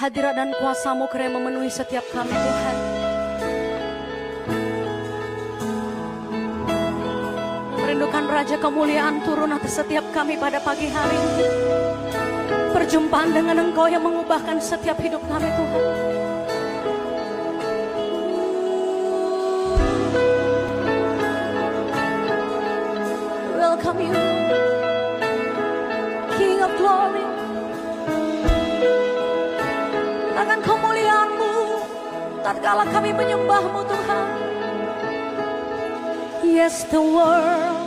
Hadirat dan kuasamu kira memenuhi setiap kami Tuhan. Merindukan Raja Kemuliaan turun atas setiap kami pada pagi hari ini. Perjumpaan dengan Engkau yang mengubahkan setiap hidup kami Tuhan. welcome you. tatkala kami menyembahmu Tuhan. Yes the world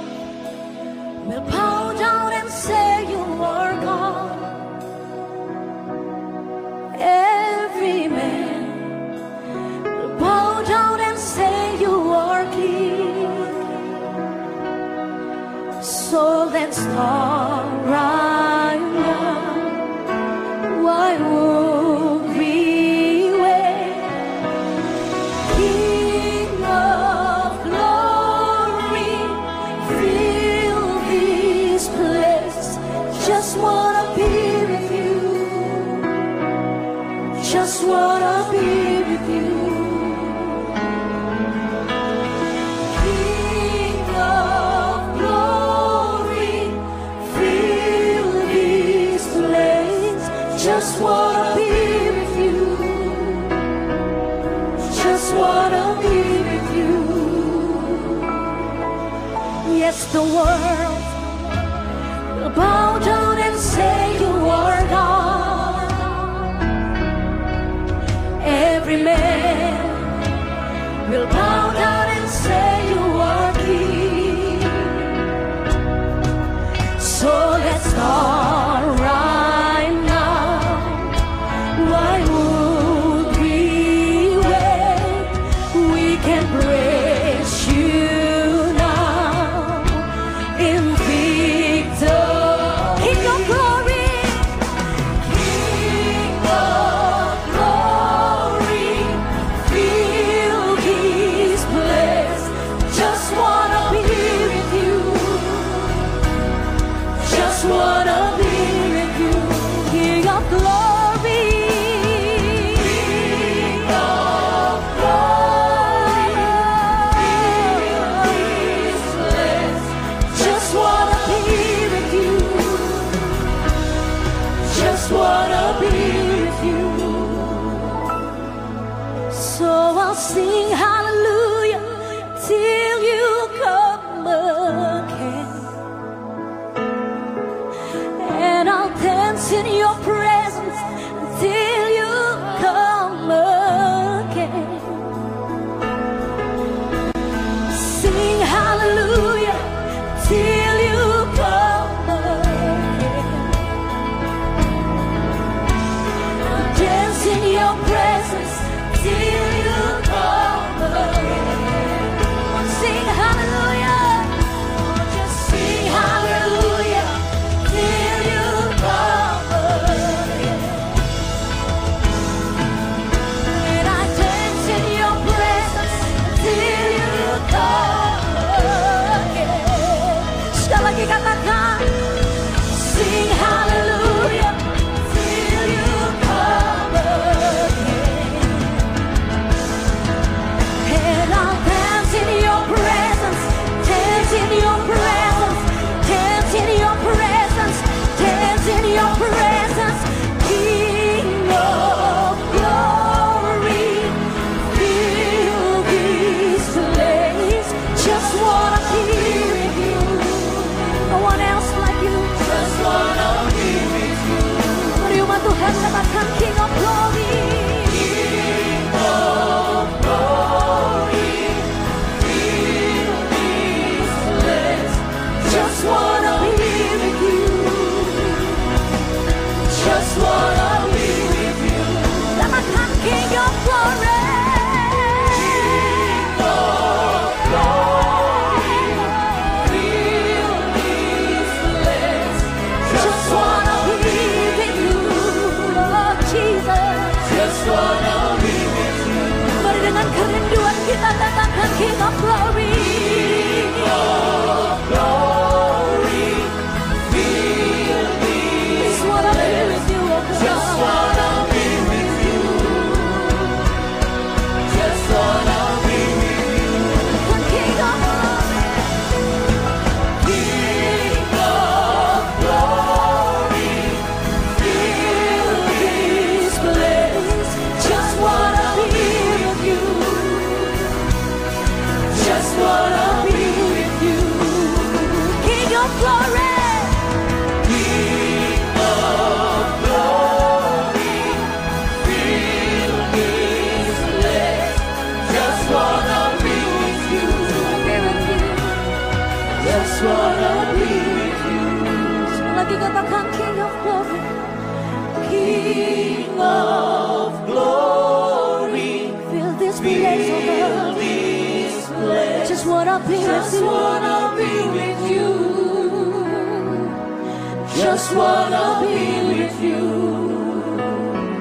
just wanna be with you.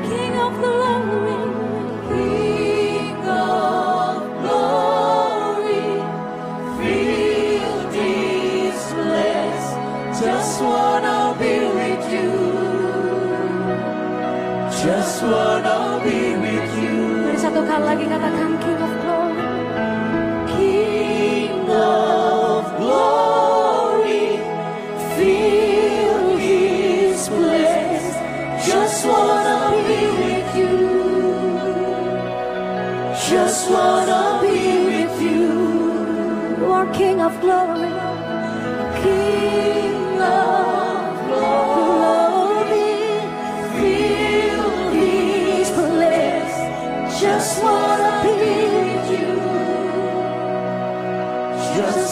King of glory, King of glory, feel this bliss. Just wanna be with you. Just wanna be with you. Lagi katakan King of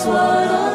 sword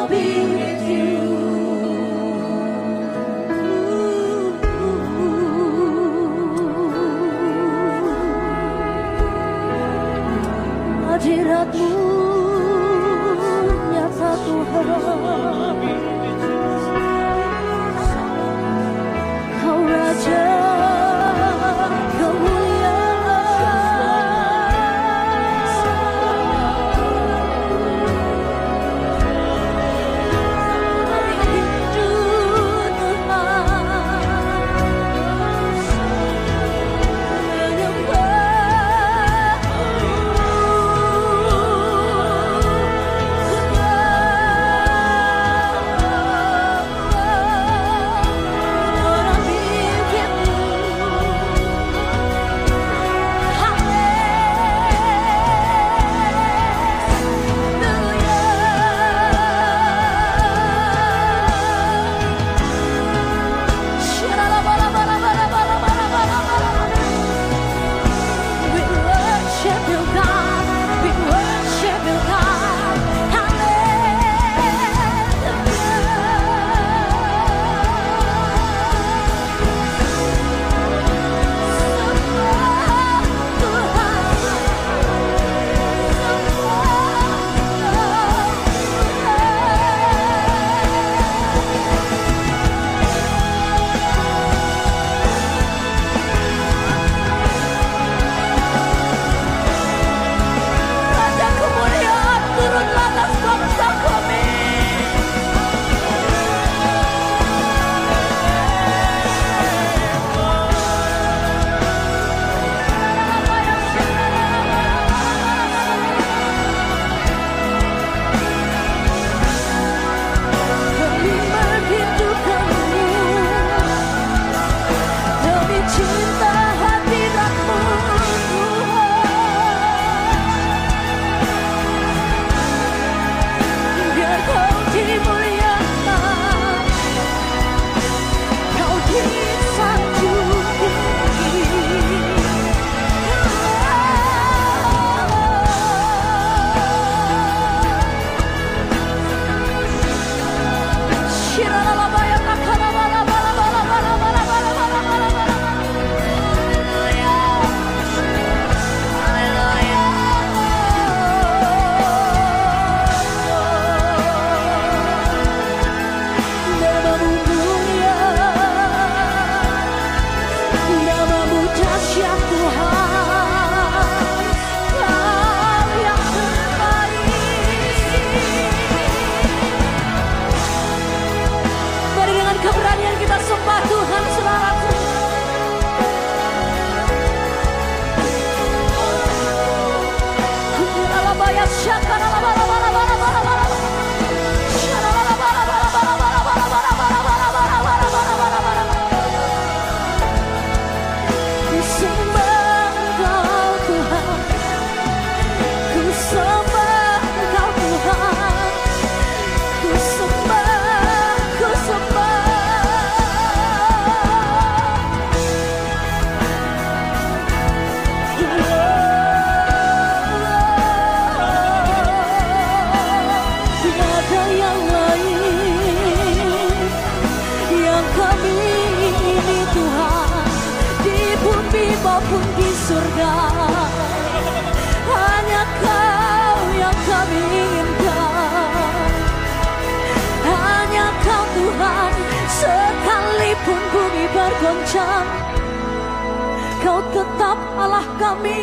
terimalah kami.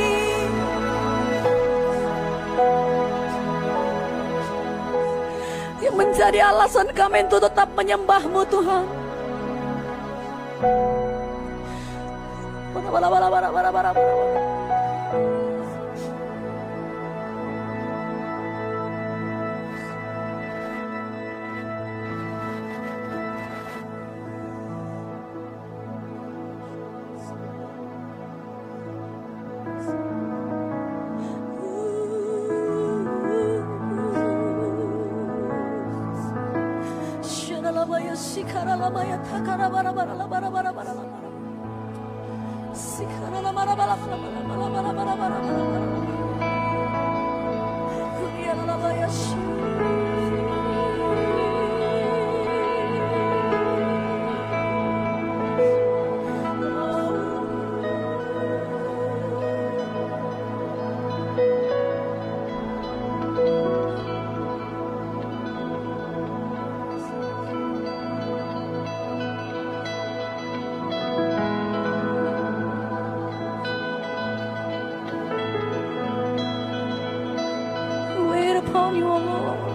Yang menjadi alasan kami untuk tetap menyembahmu Tuhan. Bara, bara, bara, bara, bara, bara, bara. la upon you, O Lord.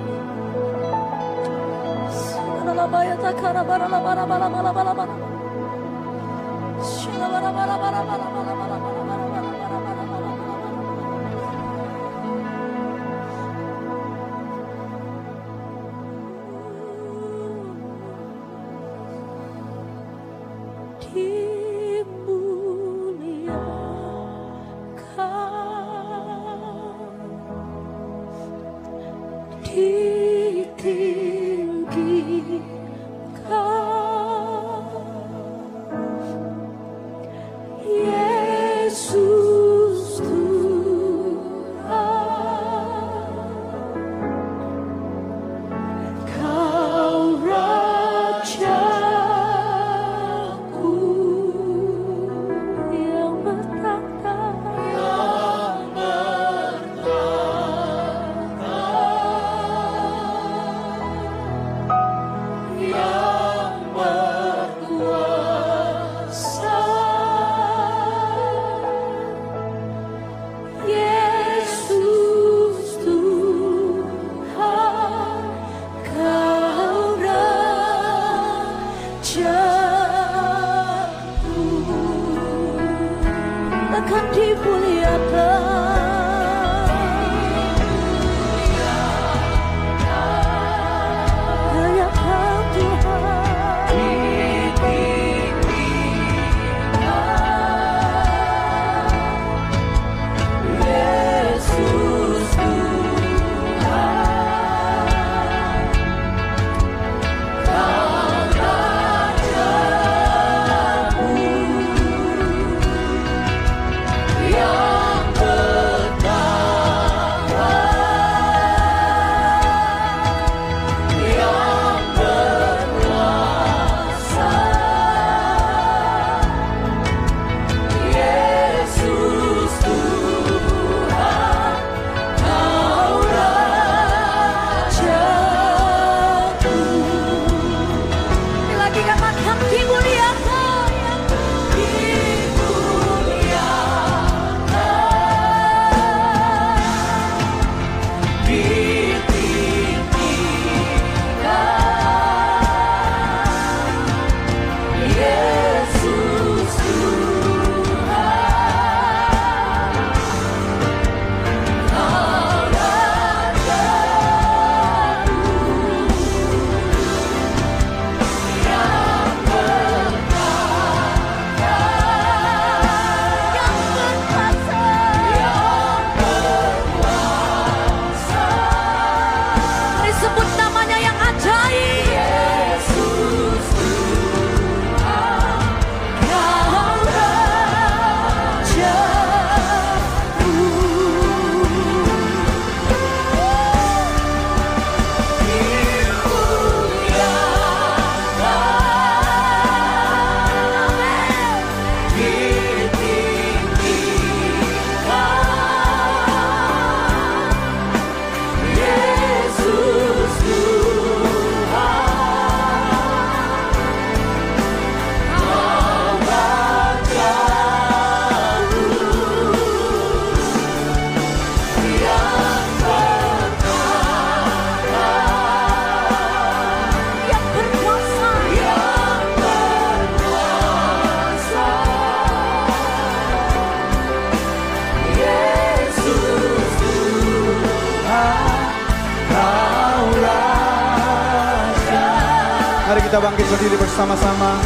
Kita bangkit berdiri bersama-sama.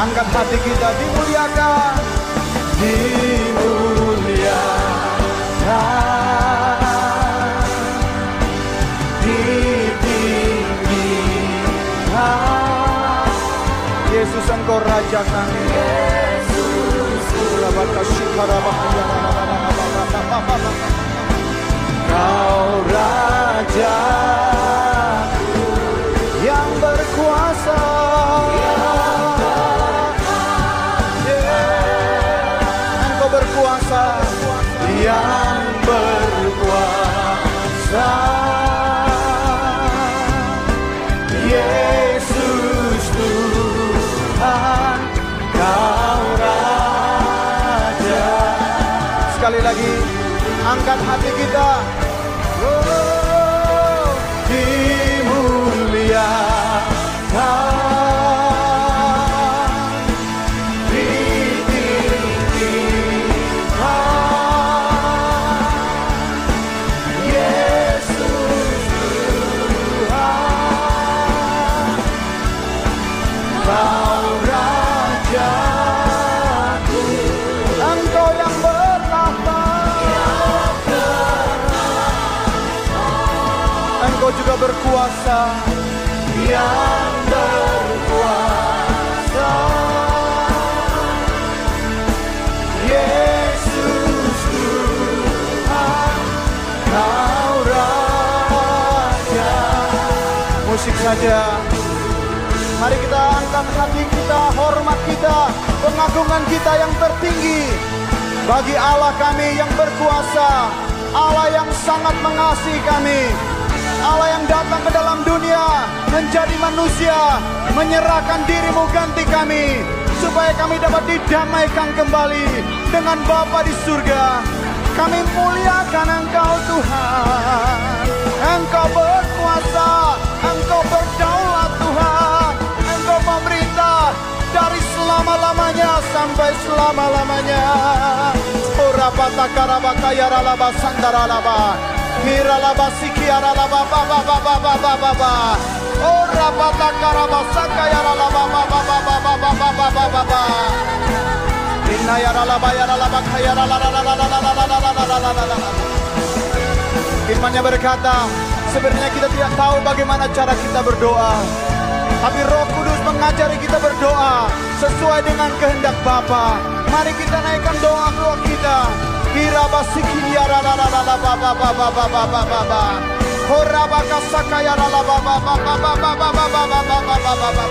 Angkat hati kita dimuliakan. Dimuliakan. Ditinggikan. Yesus engkau Raja kami. Kau Raja angkat hati kita. Saja. Mari kita angkat hati kita, hormat kita, pengagungan kita yang tertinggi. Bagi Allah kami yang berkuasa, Allah yang sangat mengasihi kami, Allah yang datang ke dalam dunia menjadi manusia, menyerahkan dirimu ganti kami, supaya kami dapat didamaikan kembali dengan Bapa di surga. Kami muliakan Engkau Tuhan, Engkau berkuasa, Engkau berdaulat Tuhan Engkau memerintah dari selama-lamanya sampai selama-lamanya Urapata karabaka yaralaba sandaralaba Hiralaba sikiaralaba baba baba baba baba Urapata karabasaka yaralaba baba baba baba baba baba baba Inna yaralaba yaralaba kayaralaba Imannya berkata, sebenarnya kita tidak tahu bagaimana cara kita berdoa. Tapi Roh Kudus mengajari kita berdoa sesuai dengan kehendak Bapa. Mari kita naikkan doa doa kita. La la ba ba ba ba ba ba ba ba ba ba ba ba ba ba ba.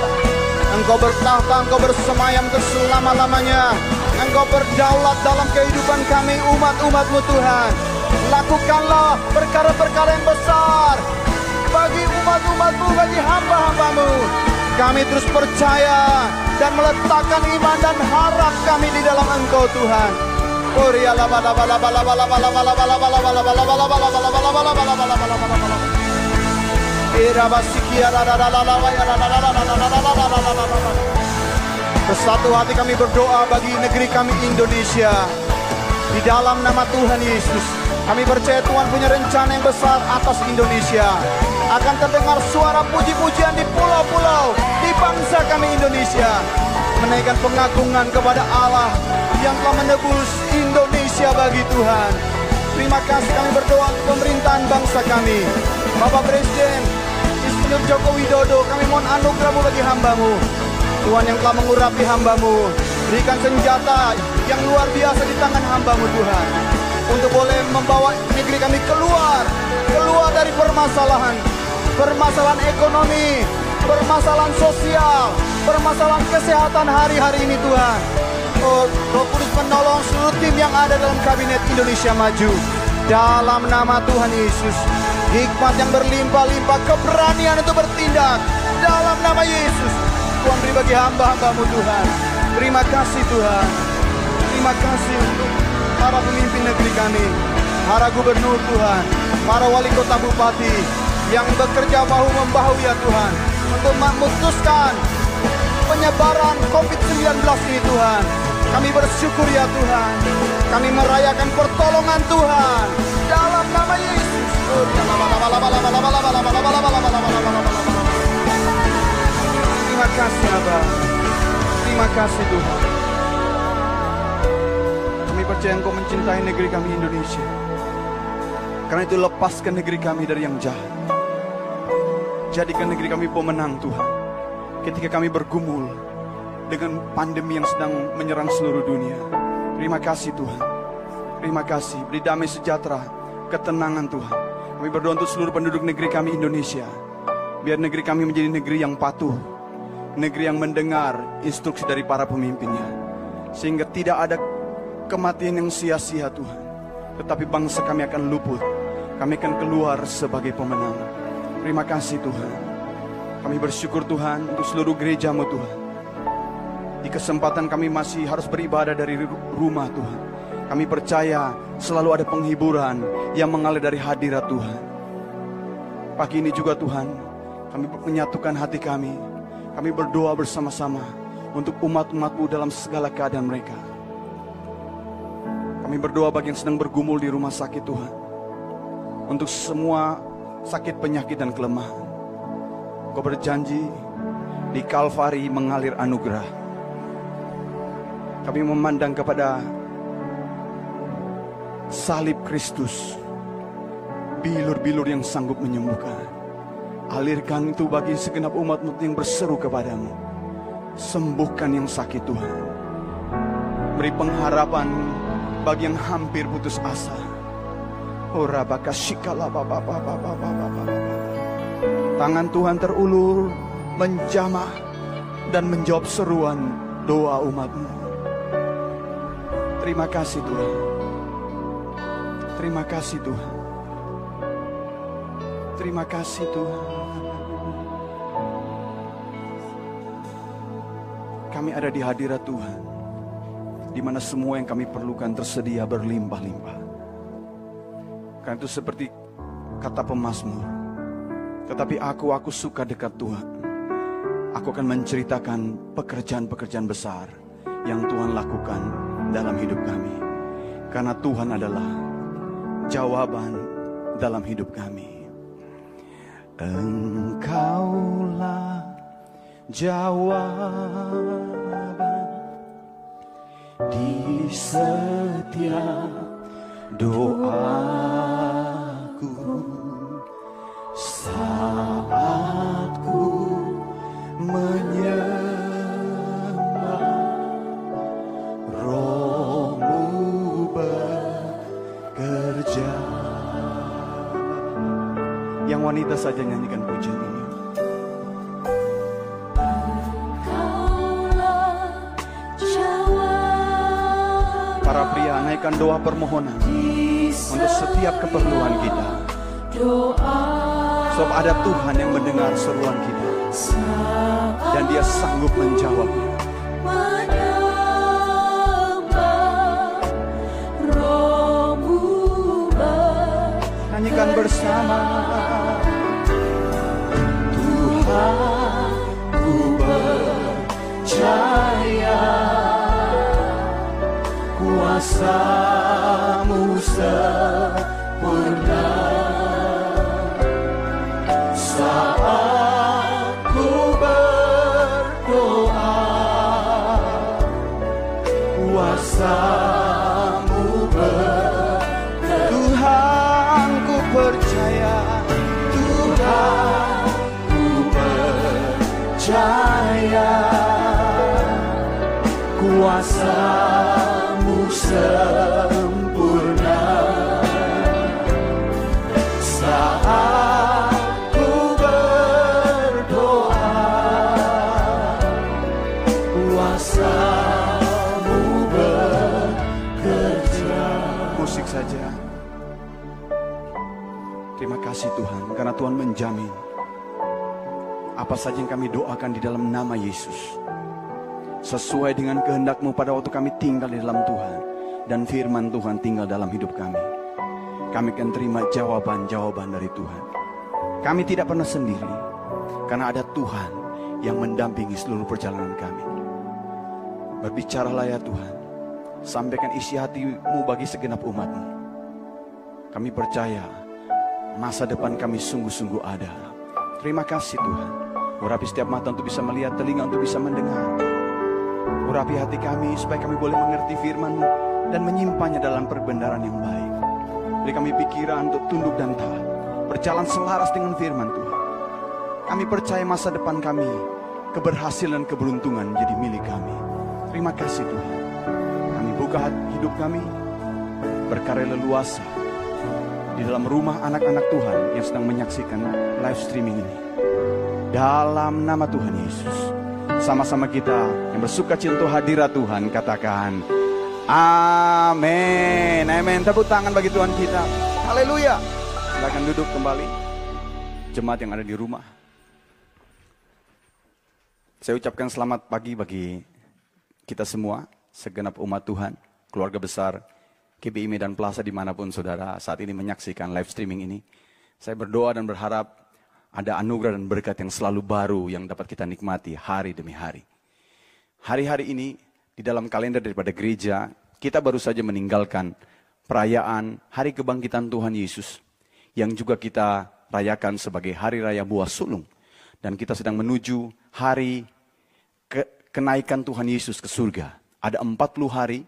Engkau bertahta, engkau bersemayam ke selama-lamanya. Engkau berdaulat dalam kehidupan kami umat-umatmu Tuhan. Lakukanlah perkara-perkara yang besar bagi umat-umatmu, bagi hamba-hambamu. Kami terus percaya dan meletakkan iman dan harap kami di dalam Engkau Tuhan. Bersatu hati kami berdoa bagi negeri kami Indonesia. Di dalam nama Tuhan Yesus, kami percaya Tuhan punya rencana yang besar atas Indonesia. Akan terdengar suara puji-pujian di pulau-pulau, di bangsa kami Indonesia. Menaikkan pengagungan kepada Allah yang telah menebus Indonesia bagi Tuhan. Terima kasih kami berdoa untuk pemerintahan bangsa kami. Bapak Presiden, Insinyur Joko Widodo, kami mohon anugerahmu bagi hambamu. Tuhan yang telah mengurapi hambamu. Berikan senjata yang luar biasa di tangan hambamu Tuhan. Untuk boleh membawa negeri kami keluar. Keluar dari permasalahan. Permasalahan ekonomi. Permasalahan sosial. Permasalahan kesehatan hari-hari ini Tuhan. Oh, Roh Kudus menolong seluruh tim yang ada dalam kabinet Indonesia Maju. Dalam nama Tuhan Yesus. Hikmat yang berlimpah-limpah, keberanian untuk bertindak. Dalam nama Yesus. Tuhan beri bagi hamba-hambamu Tuhan. Terima kasih Tuhan. Terima kasih untuk para pemimpin negeri kami. Para gubernur Tuhan. Para wali kota bupati. Yang bekerja bahu-membahu ya Tuhan. Untuk memutuskan penyebaran COVID-19 ini Tuhan. Kami bersyukur ya Tuhan. Kami merayakan pertolongan Tuhan. Dalam nama Yesus. Terima kasih Abah. Terima kasih Tuhan. Percaya Engkau mencintai negeri kami Indonesia. Karena itu lepaskan negeri kami dari yang jahat. Jadikan negeri kami pemenang Tuhan. Ketika kami bergumul dengan pandemi yang sedang menyerang seluruh dunia. Terima kasih Tuhan. Terima kasih. Beri damai sejahtera, ketenangan Tuhan. Kami berdoa untuk seluruh penduduk negeri kami Indonesia. Biar negeri kami menjadi negeri yang patuh. Negeri yang mendengar instruksi dari para pemimpinnya. Sehingga tidak ada kematian yang sia-sia Tuhan. Tetapi bangsa kami akan luput. Kami akan keluar sebagai pemenang. Terima kasih Tuhan. Kami bersyukur Tuhan untuk seluruh gerejamu Tuhan. Di kesempatan kami masih harus beribadah dari rumah Tuhan. Kami percaya selalu ada penghiburan yang mengalir dari hadirat Tuhan. Pagi ini juga Tuhan, kami menyatukan hati kami. Kami berdoa bersama-sama untuk umat-umatmu dalam segala keadaan mereka. Kami berdoa bagi yang sedang bergumul di rumah sakit Tuhan. Untuk semua sakit penyakit dan kelemahan. Kau berjanji di Kalvari mengalir anugerah. Kami memandang kepada salib Kristus. Bilur-bilur yang sanggup menyembuhkan. Alirkan itu bagi segenap umatmu yang berseru kepadamu. Sembuhkan yang sakit Tuhan. Beri pengharapan bagi yang hampir putus asa. Ora bakashikala baba baba baba baba. Tangan Tuhan terulur menjamah dan menjawab seruan doa umatmu. Terima kasih Tuhan. Terima kasih Tuhan. Terima kasih Tuhan. Kami ada di hadirat Tuhan. Di mana semua yang kami perlukan tersedia berlimpah-limpah. Karena itu seperti kata pemazmur. Tetapi aku, aku suka dekat Tuhan. Aku akan menceritakan pekerjaan-pekerjaan besar yang Tuhan lakukan dalam hidup kami. Karena Tuhan adalah jawaban dalam hidup kami. Engkaulah jawaban di setiap doaku saat ku menyembah rohmu bekerja. Yang wanita saja nyanyikan pujian ini pria naikkan doa permohonan untuk setiap keperluan kita. Sebab ada Tuhan yang mendengar seruan kita. Dan dia sanggup ber nyanyikan bersama. Tuhan kuasamu sempurna saat ku berdoa kuasamu Tuhan menjamin apa saja yang kami doakan di dalam nama Yesus sesuai dengan kehendakmu pada waktu kami tinggal di dalam Tuhan dan firman Tuhan tinggal dalam hidup kami. Kami akan terima jawaban-jawaban dari Tuhan. Kami tidak pernah sendiri karena ada Tuhan yang mendampingi seluruh perjalanan kami. Berbicaralah ya Tuhan, sampaikan isi hatimu bagi segenap umatmu. Kami percaya masa depan kami sungguh-sungguh ada. Terima kasih Tuhan. Urapi setiap mata untuk bisa melihat, telinga untuk bisa mendengar. Urapi hati kami supaya kami boleh mengerti firman-Mu dan menyimpannya dalam perbendaran yang baik. Beri kami pikiran untuk tunduk dan taat, berjalan selaras dengan firman Tuhan. Kami percaya masa depan kami, keberhasilan keberuntungan jadi milik kami. Terima kasih Tuhan. Kami buka hidup kami, berkarya leluasa di dalam rumah anak-anak Tuhan yang sedang menyaksikan live streaming ini. Dalam nama Tuhan Yesus, sama-sama kita yang bersuka cinta hadirat Tuhan katakan, Amin. Amin. Tepuk tangan bagi Tuhan kita. Haleluya. Silakan duduk kembali. Jemaat yang ada di rumah. Saya ucapkan selamat pagi bagi kita semua, segenap umat Tuhan, keluarga besar, KBI Medan Plaza di mana pun saudara saat ini menyaksikan live streaming ini. Saya berdoa dan berharap ada anugerah dan berkat yang selalu baru yang dapat kita nikmati hari demi hari. Hari-hari ini di dalam kalender daripada gereja, kita baru saja meninggalkan perayaan Hari Kebangkitan Tuhan Yesus yang juga kita rayakan sebagai Hari Raya Buah Sulung. Dan kita sedang menuju hari ke kenaikan Tuhan Yesus ke surga. Ada 40 hari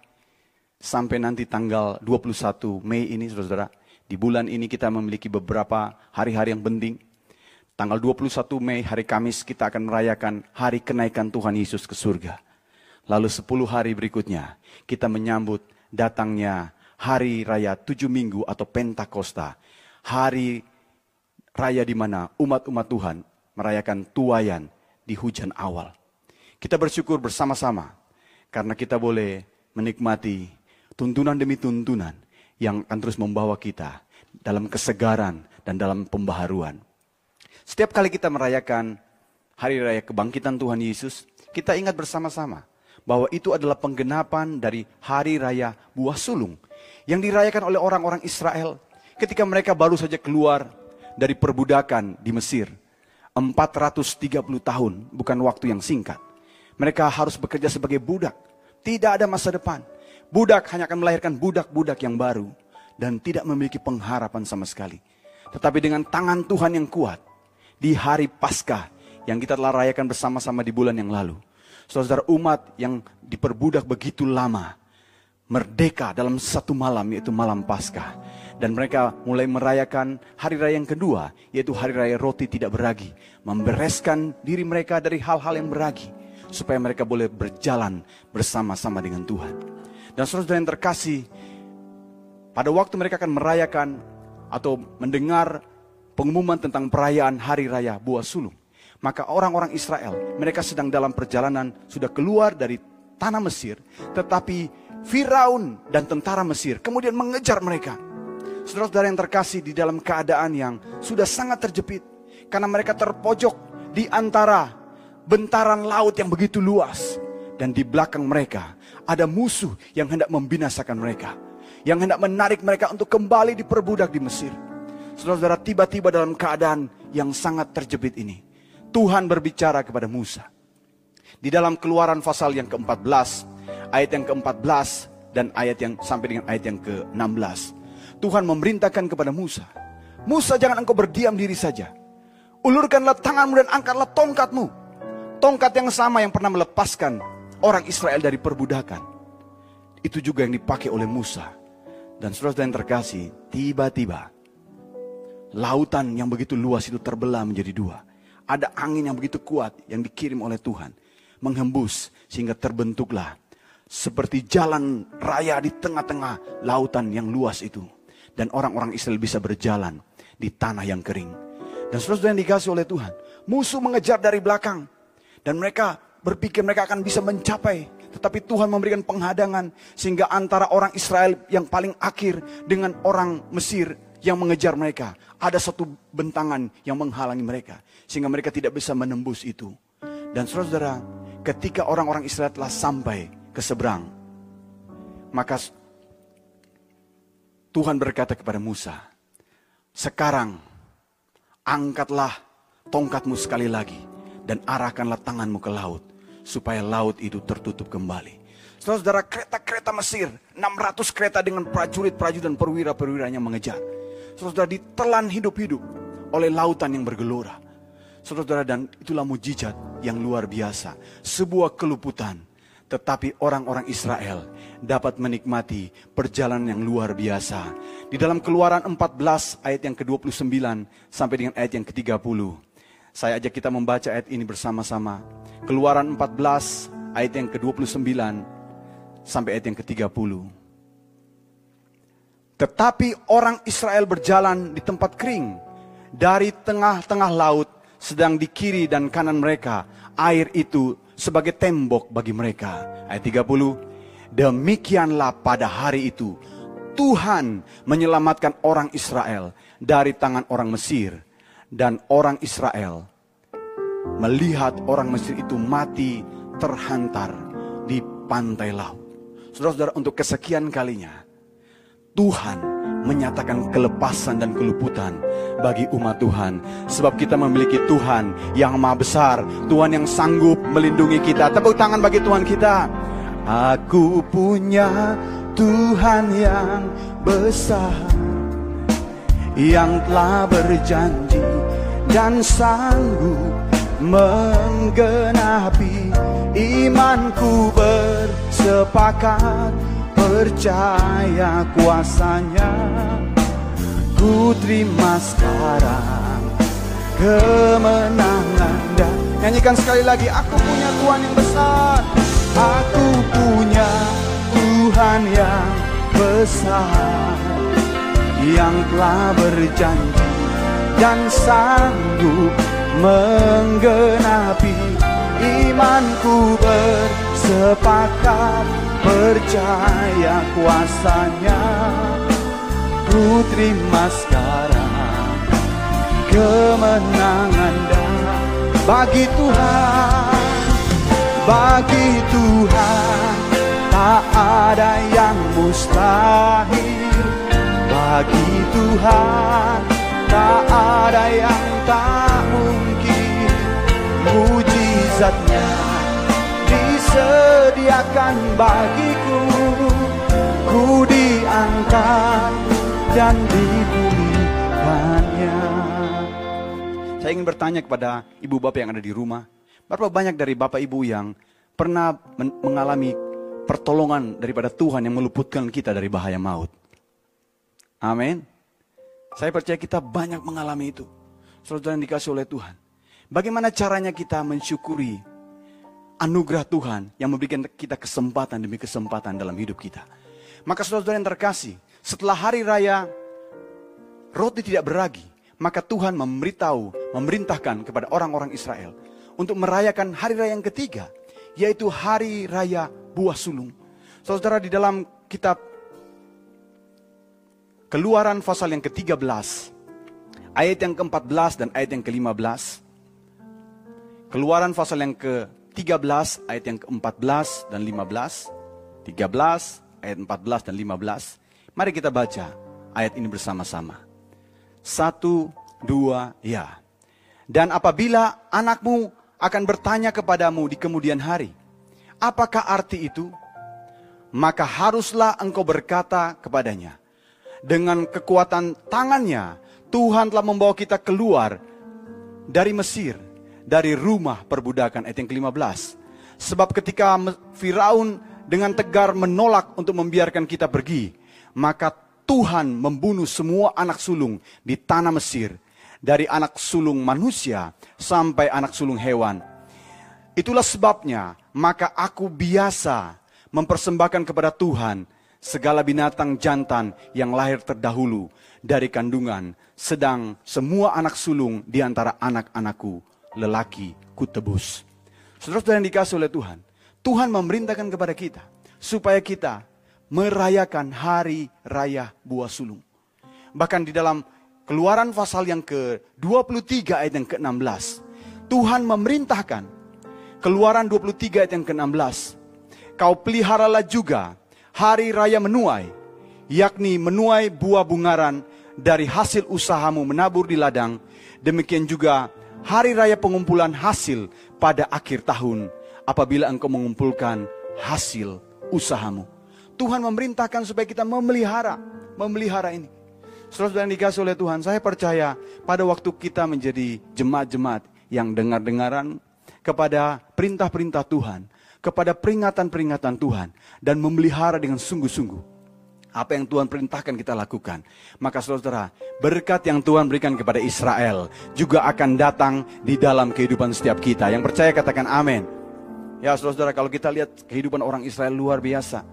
sampai nanti tanggal 21 Mei ini saudara-saudara. Di bulan ini kita memiliki beberapa hari-hari yang penting. Tanggal 21 Mei hari Kamis kita akan merayakan hari kenaikan Tuhan Yesus ke surga. Lalu 10 hari berikutnya kita menyambut datangnya hari raya tujuh minggu atau Pentakosta. Hari raya di mana umat-umat Tuhan merayakan tuayan di hujan awal. Kita bersyukur bersama-sama karena kita boleh menikmati tuntunan demi tuntunan yang akan terus membawa kita dalam kesegaran dan dalam pembaharuan. Setiap kali kita merayakan hari raya kebangkitan Tuhan Yesus, kita ingat bersama-sama bahwa itu adalah penggenapan dari hari raya buah sulung yang dirayakan oleh orang-orang Israel ketika mereka baru saja keluar dari perbudakan di Mesir 430 tahun, bukan waktu yang singkat. Mereka harus bekerja sebagai budak. Tidak ada masa depan. Budak hanya akan melahirkan budak-budak yang baru. Dan tidak memiliki pengharapan sama sekali. Tetapi dengan tangan Tuhan yang kuat. Di hari Paskah yang kita telah rayakan bersama-sama di bulan yang lalu. Saudara umat yang diperbudak begitu lama. Merdeka dalam satu malam yaitu malam Paskah dan mereka mulai merayakan hari raya yang kedua, yaitu hari raya roti tidak beragi. Membereskan diri mereka dari hal-hal yang beragi, supaya mereka boleh berjalan bersama-sama dengan Tuhan. Dan saudara yang terkasih, pada waktu mereka akan merayakan atau mendengar pengumuman tentang perayaan hari raya buah sulung, maka orang-orang Israel, mereka sedang dalam perjalanan, sudah keluar dari tanah Mesir, tetapi Firaun dan tentara Mesir kemudian mengejar mereka Saudara-saudara yang terkasih di dalam keadaan yang sudah sangat terjepit. Karena mereka terpojok di antara bentaran laut yang begitu luas. Dan di belakang mereka ada musuh yang hendak membinasakan mereka. Yang hendak menarik mereka untuk kembali diperbudak di Mesir. Saudara-saudara tiba-tiba dalam keadaan yang sangat terjepit ini. Tuhan berbicara kepada Musa. Di dalam keluaran pasal yang ke-14, ayat yang ke-14 dan ayat yang sampai dengan ayat yang ke-16. Tuhan memerintahkan kepada Musa, Musa jangan engkau berdiam diri saja. Ulurkanlah tanganmu dan angkatlah tongkatmu. Tongkat yang sama yang pernah melepaskan orang Israel dari perbudakan. Itu juga yang dipakai oleh Musa. Dan saudara yang terkasih, tiba-tiba lautan yang begitu luas itu terbelah menjadi dua. Ada angin yang begitu kuat yang dikirim oleh Tuhan. Menghembus sehingga terbentuklah seperti jalan raya di tengah-tengah lautan yang luas itu dan orang-orang Israel bisa berjalan di tanah yang kering. Dan saudara yang dikasih oleh Tuhan, musuh mengejar dari belakang dan mereka berpikir mereka akan bisa mencapai, tetapi Tuhan memberikan penghadangan sehingga antara orang Israel yang paling akhir dengan orang Mesir yang mengejar mereka, ada satu bentangan yang menghalangi mereka sehingga mereka tidak bisa menembus itu. Dan saudara, ketika orang-orang Israel telah sampai ke seberang, maka Tuhan berkata kepada Musa, sekarang angkatlah tongkatmu sekali lagi dan arahkanlah tanganmu ke laut supaya laut itu tertutup kembali. Saudara, kereta-kereta Mesir, 600 kereta dengan prajurit-prajurit dan perwira-perwiranya mengejar. Saudara ditelan hidup-hidup oleh lautan yang bergelora. Saudara-saudara, dan itulah mujizat yang luar biasa. Sebuah keluputan. Tetapi orang-orang Israel dapat menikmati perjalanan yang luar biasa. Di dalam keluaran 14 ayat yang ke-29 sampai dengan ayat yang ke-30. Saya ajak kita membaca ayat ini bersama-sama. Keluaran 14 ayat yang ke-29 sampai ayat yang ke-30. Tetapi orang Israel berjalan di tempat kering. Dari tengah-tengah laut, sedang di kiri dan kanan mereka, air itu sebagai tembok bagi mereka. Ayat 30, demikianlah pada hari itu, Tuhan menyelamatkan orang Israel dari tangan orang Mesir. Dan orang Israel melihat orang Mesir itu mati terhantar di pantai laut. Saudara-saudara, untuk kesekian kalinya, Tuhan menyatakan kelepasan dan keluputan bagi umat Tuhan. Sebab kita memiliki Tuhan yang maha besar. Tuhan yang sanggup melindungi kita. Tepuk tangan bagi Tuhan kita. Aku punya Tuhan yang besar. Yang telah berjanji dan sanggup menggenapi imanku bersepakat percaya kuasanya. Ku terima sekarang kemenangan dan Nyanyikan sekali lagi Aku punya Tuhan yang besar Aku punya Tuhan yang besar Yang telah berjanji dan sanggup menggenapi imanku bersepakat percaya kuasanya. Ku terima sekarang kemenangan dan bagi Tuhan bagi Tuhan tak ada yang mustahil bagi Tuhan tak ada yang tak mungkin. Mujizatnya disediakan bagiku. Ku diangkat dan dipulihkannya saya ingin bertanya kepada ibu bapak yang ada di rumah. Berapa banyak dari bapak ibu yang pernah men- mengalami pertolongan daripada Tuhan yang meluputkan kita dari bahaya maut amin saya percaya kita banyak mengalami itu. Saudara yang dikasih oleh Tuhan. Bagaimana caranya kita mensyukuri anugerah Tuhan yang memberikan kita kesempatan demi kesempatan dalam hidup kita. Maka saudara yang terkasih, setelah hari raya roti tidak beragi, maka Tuhan memberitahu, memerintahkan kepada orang-orang Israel untuk merayakan hari raya yang ketiga, yaitu hari raya buah sulung. Saudara di dalam kitab Keluaran pasal yang ke-13 ayat yang ke-14 dan ayat yang ke-15. Keluaran pasal yang ke-13 ayat yang ke-14 dan 15. 13 ayat 14 dan 15. Mari kita baca ayat ini bersama-sama. Satu, dua, ya. Dan apabila anakmu akan bertanya kepadamu di kemudian hari, apakah arti itu? Maka haruslah engkau berkata kepadanya, dengan kekuatan tangannya, Tuhan telah membawa kita keluar dari Mesir, dari rumah perbudakan, ayat yang ke-15. Sebab ketika Firaun dengan tegar menolak untuk membiarkan kita pergi, maka Tuhan membunuh semua anak sulung di tanah Mesir, dari anak sulung manusia sampai anak sulung hewan. Itulah sebabnya, maka aku biasa mempersembahkan kepada Tuhan segala binatang jantan yang lahir terdahulu dari kandungan, sedang semua anak sulung di antara anak-anakku lelaki kutebus. Saudara-saudara yang dikasih oleh Tuhan, Tuhan memerintahkan kepada kita supaya kita merayakan hari raya buah sulung. Bahkan di dalam keluaran pasal yang ke-23 ayat yang ke-16, Tuhan memerintahkan keluaran 23 ayat yang ke-16, kau peliharalah juga hari raya menuai, yakni menuai buah bungaran dari hasil usahamu menabur di ladang, demikian juga hari raya pengumpulan hasil pada akhir tahun apabila engkau mengumpulkan hasil usahamu. Tuhan memerintahkan supaya kita memelihara, memelihara ini. Saudara yang dikasih oleh Tuhan, saya percaya pada waktu kita menjadi jemaat-jemaat yang dengar-dengaran kepada perintah-perintah Tuhan, kepada peringatan-peringatan Tuhan, dan memelihara dengan sungguh-sungguh apa yang Tuhan perintahkan kita lakukan. Maka saudara, berkat yang Tuhan berikan kepada Israel juga akan datang di dalam kehidupan setiap kita. Yang percaya katakan amin. Ya saudara, kalau kita lihat kehidupan orang Israel luar biasa.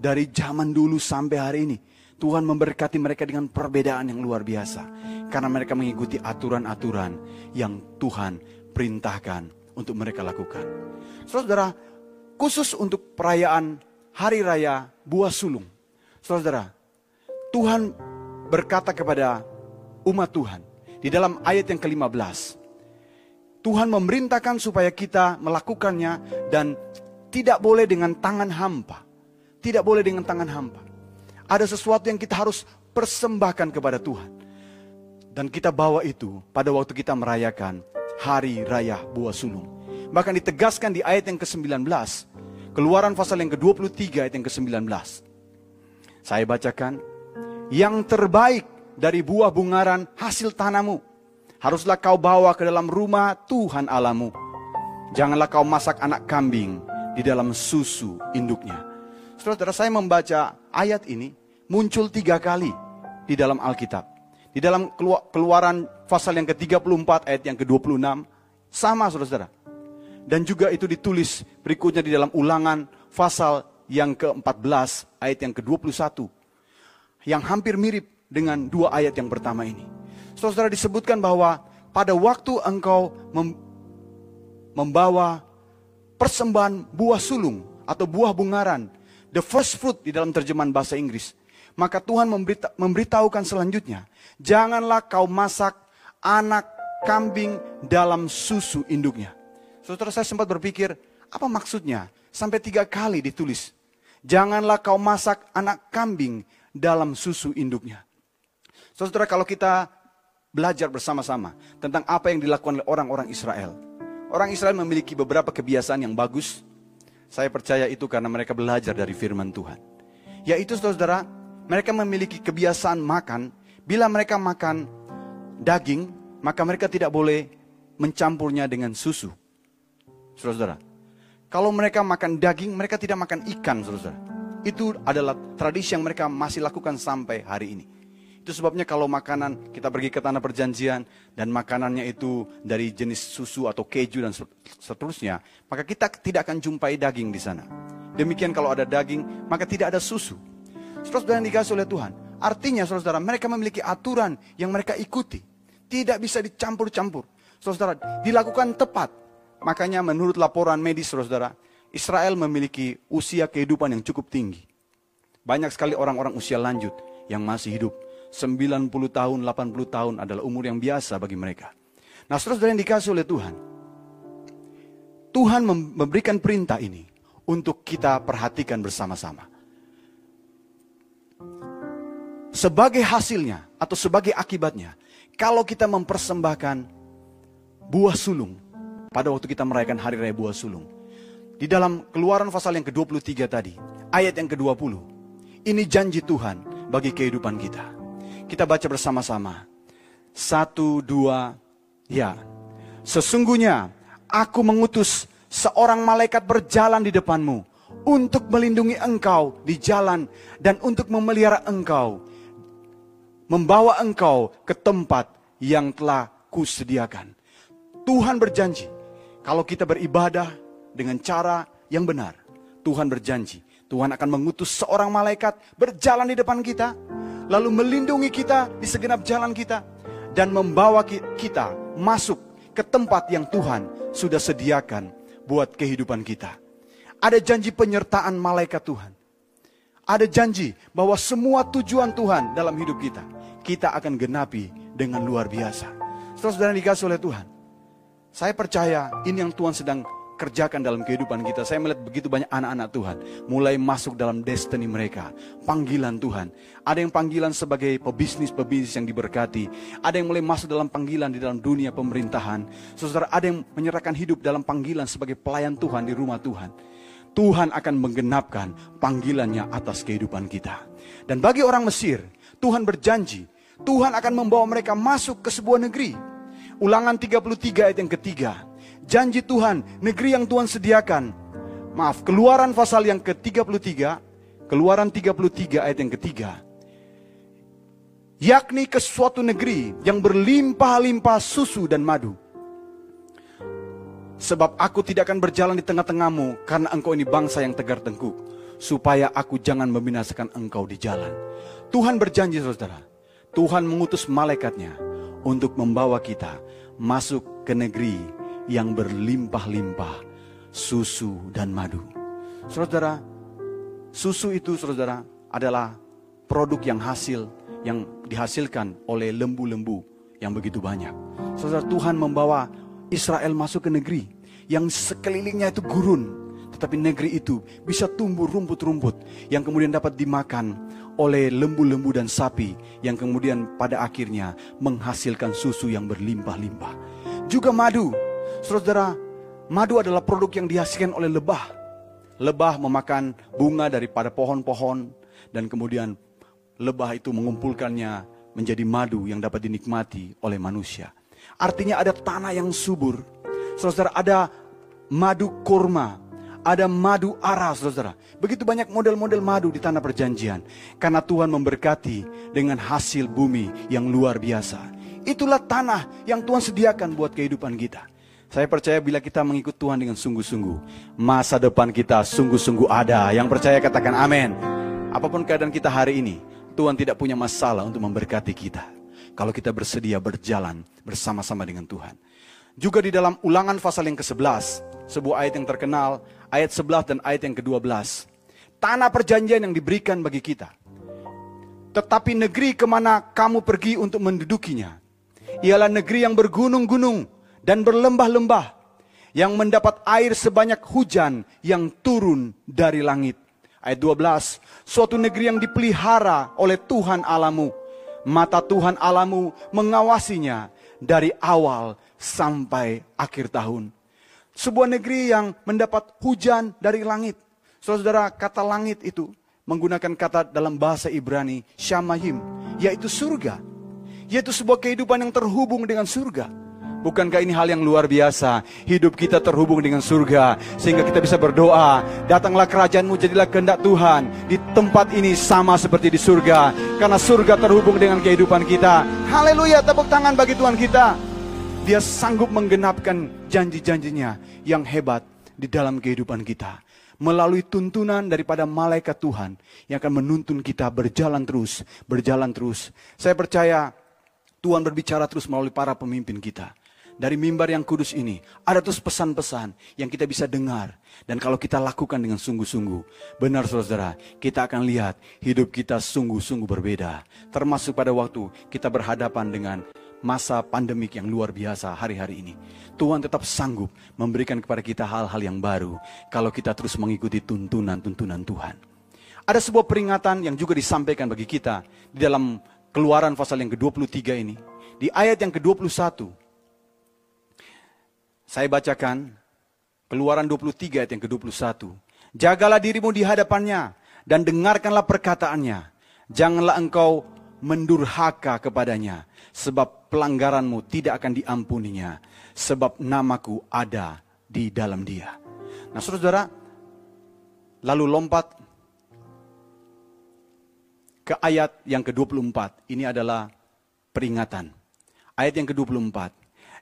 Dari zaman dulu sampai hari ini, Tuhan memberkati mereka dengan perbedaan yang luar biasa. Karena mereka mengikuti aturan-aturan yang Tuhan perintahkan untuk mereka lakukan. Saudara, khusus untuk perayaan Hari Raya Buah Sulung. Saudara, Tuhan berkata kepada umat Tuhan di dalam ayat yang ke-15. Tuhan memerintahkan supaya kita melakukannya dan tidak boleh dengan tangan hampa. Tidak boleh dengan tangan hampa. Ada sesuatu yang kita harus persembahkan kepada Tuhan. Dan kita bawa itu pada waktu kita merayakan Hari Raya Buah Sulung. Bahkan ditegaskan di ayat yang ke-19. Keluaran pasal yang ke-23 ayat yang ke-19. Saya bacakan. Yang terbaik dari buah bungaran hasil tanahmu. Haruslah kau bawa ke dalam rumah Tuhan alamu. Janganlah kau masak anak kambing di dalam susu induknya. Saudara, saya membaca ayat ini muncul tiga kali di dalam Alkitab. Di dalam keluaran pasal yang ke-34 ayat yang ke-26 sama saudara-saudara. Dan juga itu ditulis berikutnya di dalam ulangan pasal yang ke-14 ayat yang ke-21. Yang hampir mirip dengan dua ayat yang pertama ini. Saudara disebutkan bahwa pada waktu engkau mem membawa persembahan buah sulung atau buah bungaran, the first fruit di dalam terjemahan bahasa Inggris, maka Tuhan memberita memberitahukan selanjutnya, janganlah kau masak anak kambing dalam susu induknya. Saudara saya sempat berpikir, apa maksudnya? Sampai tiga kali ditulis. Janganlah kau masak anak kambing dalam susu induknya. Saudara kalau kita belajar bersama-sama tentang apa yang dilakukan oleh orang-orang Israel. Orang Israel memiliki beberapa kebiasaan yang bagus. Saya percaya itu karena mereka belajar dari firman Tuhan. Yaitu saudara, mereka memiliki kebiasaan makan, bila mereka makan daging, maka mereka tidak boleh mencampurnya dengan susu. Saudara, kalau mereka makan daging, mereka tidak makan ikan, saudara. Itu adalah tradisi yang mereka masih lakukan sampai hari ini. Itu sebabnya kalau makanan kita pergi ke tanah perjanjian dan makanannya itu dari jenis susu atau keju dan seterusnya, maka kita tidak akan jumpai daging di sana. Demikian kalau ada daging, maka tidak ada susu. Saudara yang dikasih oleh Tuhan. Artinya saudara, mereka memiliki aturan yang mereka ikuti. Tidak bisa dicampur-campur. Saudara, dilakukan tepat. Makanya menurut laporan medis saudara, Israel memiliki usia kehidupan yang cukup tinggi. Banyak sekali orang-orang usia lanjut yang masih hidup. 90 tahun, 80 tahun adalah umur yang biasa bagi mereka. Nah saudara yang dikasih oleh Tuhan. Tuhan memberikan perintah ini untuk kita perhatikan bersama-sama. Sebagai hasilnya atau sebagai akibatnya, kalau kita mempersembahkan buah sulung pada waktu kita merayakan hari raya buah sulung. Di dalam keluaran pasal yang ke-23 tadi, ayat yang ke-20. Ini janji Tuhan bagi kehidupan kita. Kita baca bersama-sama. Satu, dua, ya. Sesungguhnya aku mengutus seorang malaikat berjalan di depanmu untuk melindungi engkau di jalan dan untuk memelihara engkau membawa engkau ke tempat yang telah kusediakan. Tuhan berjanji, kalau kita beribadah dengan cara yang benar, Tuhan berjanji, Tuhan akan mengutus seorang malaikat berjalan di depan kita, lalu melindungi kita di segenap jalan kita, dan membawa kita masuk ke tempat yang Tuhan sudah sediakan buat kehidupan kita. Ada janji penyertaan malaikat Tuhan. Ada janji bahwa semua tujuan Tuhan dalam hidup kita kita akan genapi dengan luar biasa. Saudara-saudara dikasih oleh Tuhan. Saya percaya ini yang Tuhan sedang kerjakan dalam kehidupan kita. Saya melihat begitu banyak anak-anak Tuhan mulai masuk dalam destiny mereka, panggilan Tuhan. Ada yang panggilan sebagai pebisnis-pebisnis yang diberkati, ada yang mulai masuk dalam panggilan di dalam dunia pemerintahan. Saudara, ada yang menyerahkan hidup dalam panggilan sebagai pelayan Tuhan di rumah Tuhan. Tuhan akan menggenapkan panggilannya atas kehidupan kita. Dan bagi orang Mesir, Tuhan berjanji, Tuhan akan membawa mereka masuk ke sebuah negeri. Ulangan 33 ayat yang ketiga. Janji Tuhan, negeri yang Tuhan sediakan. Maaf, keluaran pasal yang ke-33, keluaran 33 ayat yang ketiga. Yakni ke suatu negeri yang berlimpah-limpah susu dan madu. Sebab aku tidak akan berjalan di tengah-tengahmu karena engkau ini bangsa yang tegar tengkuk. Supaya aku jangan membinasakan engkau di jalan. Tuhan berjanji saudara. Tuhan mengutus malaikatnya untuk membawa kita masuk ke negeri yang berlimpah-limpah susu dan madu. Saudara, susu itu saudara adalah produk yang hasil yang dihasilkan oleh lembu-lembu yang begitu banyak. Saudara, Tuhan membawa Israel masuk ke negeri yang sekelilingnya itu gurun, tetapi negeri itu bisa tumbuh rumput-rumput yang kemudian dapat dimakan oleh lembu-lembu dan sapi yang kemudian pada akhirnya menghasilkan susu yang berlimpah-limpah. Juga madu. Saudara, madu adalah produk yang dihasilkan oleh lebah. Lebah memakan bunga daripada pohon-pohon dan kemudian lebah itu mengumpulkannya menjadi madu yang dapat dinikmati oleh manusia. Artinya ada tanah yang subur. Saudara, ada madu kurma, ada madu ara, saudara. Begitu banyak model-model madu di tanah perjanjian. Karena Tuhan memberkati dengan hasil bumi yang luar biasa. Itulah tanah yang Tuhan sediakan buat kehidupan kita. Saya percaya bila kita mengikut Tuhan dengan sungguh-sungguh, masa depan kita sungguh-sungguh ada. Yang percaya katakan amin. Apa pun keadaan kita hari ini, Tuhan tidak punya masalah untuk memberkati kita kalau kita bersedia berjalan bersama-sama dengan Tuhan. Juga di dalam ulangan pasal yang ke-11, sebuah ayat yang terkenal, ayat 11 dan ayat yang ke-12. Tanah perjanjian yang diberikan bagi kita. Tetapi negeri ke mana kamu pergi untuk mendudukinya, ialah negeri yang bergunung-gunung dan berlembah-lembah, yang mendapat air sebanyak hujan yang turun dari langit. Ayat 12, suatu negeri yang dipelihara oleh Tuhan alamu, mata Tuhan alamu mengawasinya dari awal sampai akhir tahun. Sebuah negeri yang mendapat hujan dari langit. Saudara, kata langit itu menggunakan kata dalam bahasa Ibrani, Shamahim, yaitu surga. Yaitu sebuah kehidupan yang terhubung dengan surga. Bukankah ini hal yang luar biasa? Hidup kita terhubung dengan surga sehingga kita bisa berdoa, datanglah kerajaanmu jadilah kehendak Tuhan di tempat ini sama seperti di surga karena surga terhubung dengan kehidupan kita. Haleluya, tepuk tangan bagi Tuhan kita. Dia sanggup menggenapkan janji-janjinya yang hebat di dalam kehidupan kita melalui tuntunan daripada malaikat Tuhan yang akan menuntun kita berjalan terus, berjalan terus. Saya percaya Tuhan berbicara terus melalui para pemimpin kita dari mimbar yang kudus ini, ada terus pesan-pesan yang kita bisa dengar. Dan kalau kita lakukan dengan sungguh-sungguh, benar saudara, kita akan lihat hidup kita sungguh-sungguh berbeda. Termasuk pada waktu kita berhadapan dengan masa pandemik yang luar biasa hari-hari ini. Tuhan tetap sanggup memberikan kepada kita hal-hal yang baru kalau kita terus mengikuti tuntunan-tuntunan Tuhan. Ada sebuah peringatan yang juga disampaikan bagi kita di dalam keluaran pasal yang ke-23 ini. Di ayat yang ke-21, saya bacakan Keluaran 23 ayat yang ke-21. Jagalah dirimu di hadapannya dan dengarkanlah perkataannya. Janganlah engkau mendurhaka kepadanya, sebab pelanggaranmu tidak akan diampuninya, sebab namaku ada di dalam dia. Nah saudara, lalu lompat ke ayat yang ke-24. Ini adalah peringatan. Ayat yang ke-24.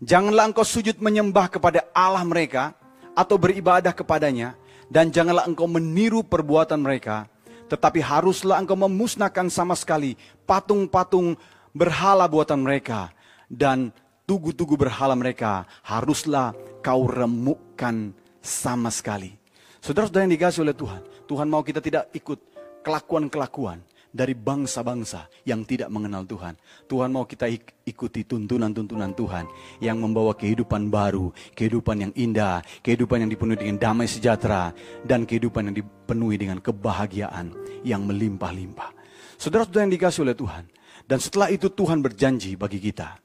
Janganlah engkau sujud menyembah kepada Allah mereka atau beribadah kepadanya dan janganlah engkau meniru perbuatan mereka tetapi haruslah engkau memusnahkan sama sekali patung-patung berhala buatan mereka dan tugu-tugu berhala mereka haruslah kau remukkan sama sekali. Saudara-saudara yang dikasih oleh Tuhan, Tuhan mau kita tidak ikut kelakuan-kelakuan dari bangsa-bangsa yang tidak mengenal Tuhan. Tuhan mau kita ikuti tuntunan-tuntunan Tuhan yang membawa kehidupan baru, kehidupan yang indah, kehidupan yang dipenuhi dengan damai sejahtera, dan kehidupan yang dipenuhi dengan kebahagiaan yang melimpah-limpah. Saudara-saudara yang dikasih oleh Tuhan. Dan setelah itu Tuhan berjanji bagi kita.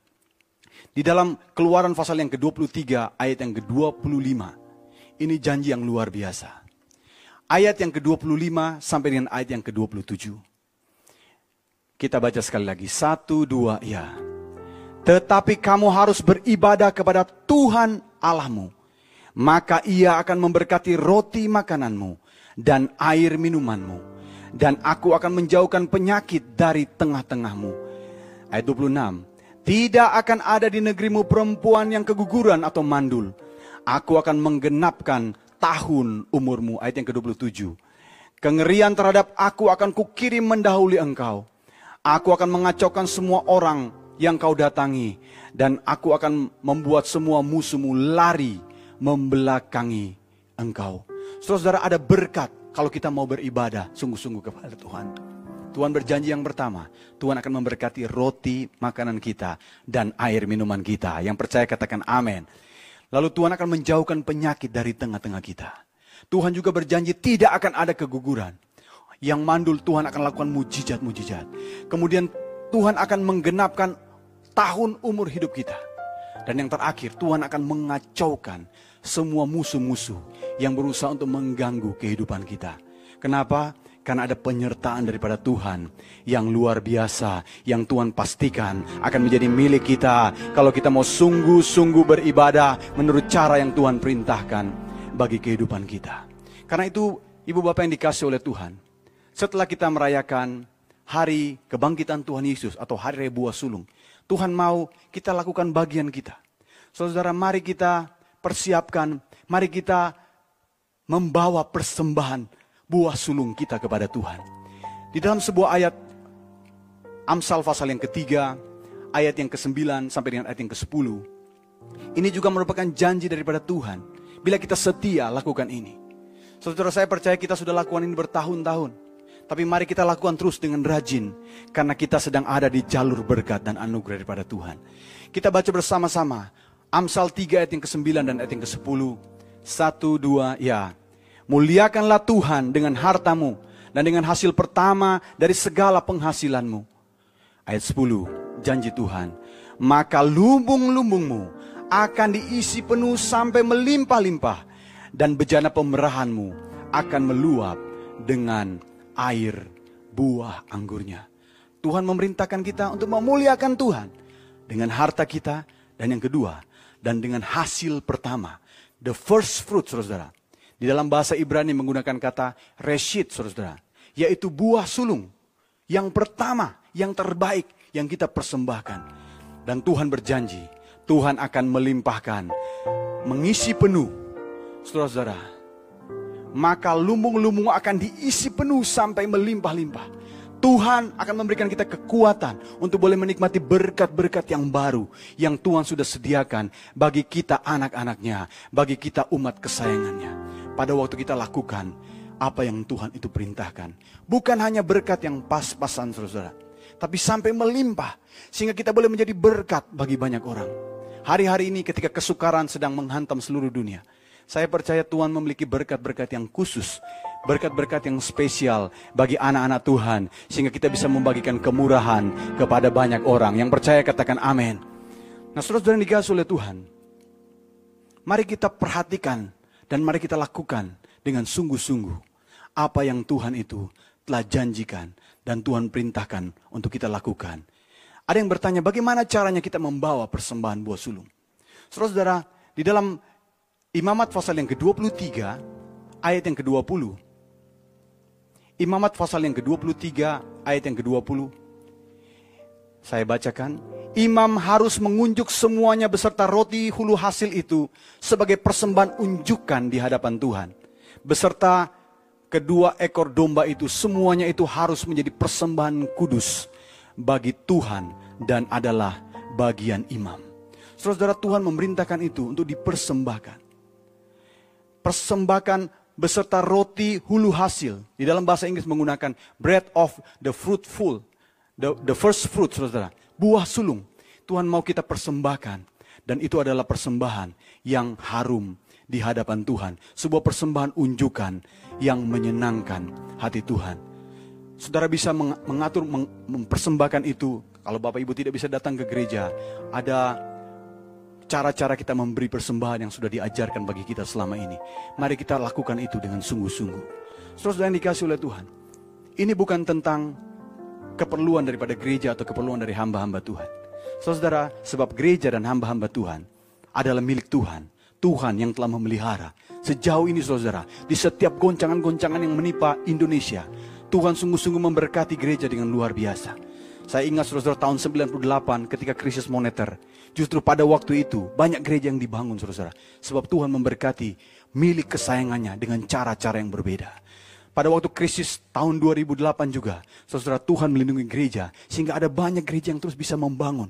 Di dalam keluaran pasal yang ke-23 ayat yang ke-25. Ini janji yang luar biasa. Ayat yang ke-25 sampai dengan ayat yang ke-27. Kita baca sekali lagi. Satu, dua, ya. Tetapi kamu harus beribadah kepada Tuhan Allahmu. Maka ia akan memberkati roti makananmu dan air minumanmu. Dan aku akan menjauhkan penyakit dari tengah-tengahmu. Ayat 26. Tidak akan ada di negerimu perempuan yang keguguran atau mandul. Aku akan menggenapkan tahun umurmu. Ayat yang ke-27. Kengerian terhadap aku akan kukirim mendahului engkau. Aku akan mengacaukan semua orang yang kau datangi. Dan aku akan membuat semua musuhmu lari membelakangi engkau. Saudara, ada berkat kalau kita mau beribadah sungguh-sungguh kepada Tuhan. Tuhan berjanji yang pertama, Tuhan akan memberkati roti makanan kita dan air minuman kita. Yang percaya katakan amin. Lalu Tuhan akan menjauhkan penyakit dari tengah-tengah kita. Tuhan juga berjanji tidak akan ada keguguran. Yang mandul Tuhan akan lakukan mujizat-mujizat. Kemudian Tuhan akan menggenapkan tahun umur hidup kita. Dan yang terakhir, Tuhan akan mengacaukan semua musuh-musuh yang berusaha untuk mengganggu kehidupan kita. Kenapa? Karena ada penyertaan daripada Tuhan yang luar biasa, yang Tuhan pastikan akan menjadi milik kita kalau kita mau sungguh-sungguh beribadah menurut cara yang Tuhan perintahkan bagi kehidupan kita. Karena itu, ibu bapak yang dikasih oleh Tuhan, setelah kita merayakan hari kebangkitan Tuhan Yesus atau hari raya buah sulung, Tuhan mau kita lakukan bagian kita. Saudara, mari kita persiapkan, mari kita membawa persembahan buah sulung kita kepada Tuhan. Di dalam sebuah ayat Amsal pasal yang ketiga, ayat yang ke-9 sampai dengan ayat yang ke-10. Ini juga merupakan janji daripada Tuhan. Bila kita setia lakukan ini. Saudara saya percaya kita sudah lakukan ini bertahun-tahun. Tapi mari kita lakukan terus dengan rajin. Karena kita sedang ada di jalur berkat dan anugerah daripada Tuhan. Kita baca bersama-sama. Amsal 3 ayat yang ke-9 dan ayat yang ke-10. Satu, dua, ya. Muliakanlah Tuhan dengan hartamu dan dengan hasil pertama dari segala penghasilanmu. Ayat 10, janji Tuhan. Maka lumbung-lumbungmu akan diisi penuh sampai melimpah-limpah. Dan bejana pemerahanmu akan meluap dengan air buah anggurnya. Tuhan memerintahkan kita untuk memuliakan Tuhan dengan harta kita dan yang kedua dan dengan hasil pertama, the first fruit, saudara. Di dalam bahasa Ibrani menggunakan kata reshit, saudara, yaitu buah sulung yang pertama, yang terbaik yang kita persembahkan. Dan Tuhan berjanji, Tuhan akan melimpahkan, mengisi penuh, saudara-saudara. Maka lumbung-lumbung akan diisi penuh sampai melimpah-limpah. Tuhan akan memberikan kita kekuatan untuk boleh menikmati berkat-berkat yang baru yang Tuhan sudah sediakan bagi kita anak-anaknya, bagi kita umat kesayangannya. Pada waktu kita lakukan apa yang Tuhan itu perintahkan. Bukan hanya berkat yang pas-pasan saudara, tapi sampai melimpah sehingga kita boleh menjadi berkat bagi banyak orang. Hari-hari ini ketika kesukaran sedang menghantam seluruh dunia, saya percaya Tuhan memiliki berkat-berkat yang khusus berkat-berkat yang spesial bagi anak-anak Tuhan sehingga kita bisa membagikan kemurahan kepada banyak orang yang percaya katakan amin. Nah, saudara-saudara yang dikasih oleh Tuhan, mari kita perhatikan dan mari kita lakukan dengan sungguh-sungguh apa yang Tuhan itu telah janjikan dan Tuhan perintahkan untuk kita lakukan. Ada yang bertanya, bagaimana caranya kita membawa persembahan buah sulung? Saudara-saudara, di dalam Imamat pasal yang ke-23, ayat yang ke-20, Imamat pasal yang ke-23 ayat yang ke-20. Saya bacakan. Imam harus mengunjuk semuanya beserta roti hulu hasil itu sebagai persembahan unjukan di hadapan Tuhan. Beserta kedua ekor domba itu semuanya itu harus menjadi persembahan kudus bagi Tuhan dan adalah bagian imam. Saudara-saudara Tuhan memerintahkan itu untuk dipersembahkan. Persembahkan beserta roti hulu hasil. Di dalam bahasa Inggris menggunakan bread of the fruitful. The, the first fruit, saudara. Buah sulung. Tuhan mau kita persembahkan. Dan itu adalah persembahan yang harum di hadapan Tuhan. Sebuah persembahan unjukan yang menyenangkan hati Tuhan. Saudara bisa mengatur, mempersembahkan itu. Kalau Bapak Ibu tidak bisa datang ke gereja, ada cara-cara kita memberi persembahan yang sudah diajarkan bagi kita selama ini. Mari kita lakukan itu dengan sungguh-sungguh. Saudara yang dikasih oleh Tuhan. Ini bukan tentang keperluan daripada gereja atau keperluan dari hamba-hamba Tuhan. Saudara, sebab gereja dan hamba-hamba Tuhan adalah milik Tuhan. Tuhan yang telah memelihara. Sejauh ini saudara, di setiap goncangan-goncangan yang menimpa Indonesia, Tuhan sungguh-sungguh memberkati gereja dengan luar biasa. Saya ingat saudara tahun 98 ketika krisis moneter. Justru pada waktu itu banyak gereja yang dibangun saudara. Sebab Tuhan memberkati milik kesayangannya dengan cara-cara yang berbeda. Pada waktu krisis tahun 2008 juga, saudara Tuhan melindungi gereja sehingga ada banyak gereja yang terus bisa membangun.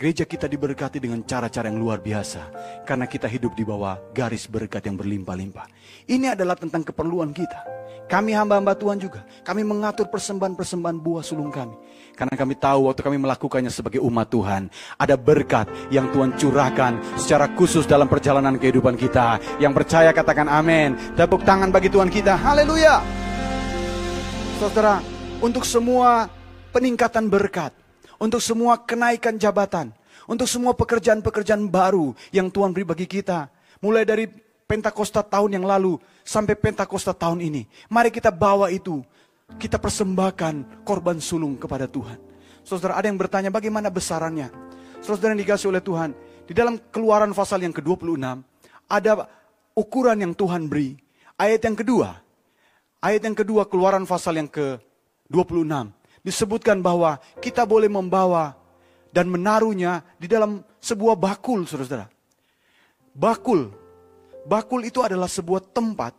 Gereja kita diberkati dengan cara-cara yang luar biasa karena kita hidup di bawah garis berkat yang berlimpah-limpah. Ini adalah tentang keperluan kita. Kami hamba-hamba Tuhan juga. Kami mengatur persembahan-persembahan buah sulung kami. Karena kami tahu waktu kami melakukannya sebagai umat Tuhan. Ada berkat yang Tuhan curahkan secara khusus dalam perjalanan kehidupan kita. Yang percaya katakan amin. Tepuk tangan bagi Tuhan kita. Haleluya. Saudara, untuk semua peningkatan berkat untuk semua kenaikan jabatan, untuk semua pekerjaan-pekerjaan baru yang Tuhan beri bagi kita. Mulai dari Pentakosta tahun yang lalu sampai Pentakosta tahun ini. Mari kita bawa itu. Kita persembahkan korban sulung kepada Tuhan. Saudara ada yang bertanya bagaimana besarannya. Saudara yang dikasih oleh Tuhan. Di dalam keluaran pasal yang ke-26. Ada ukuran yang Tuhan beri. Ayat yang kedua. Ayat yang kedua keluaran pasal yang ke-26 disebutkan bahwa kita boleh membawa dan menaruhnya di dalam sebuah bakul, saudara-saudara. Bakul, bakul itu adalah sebuah tempat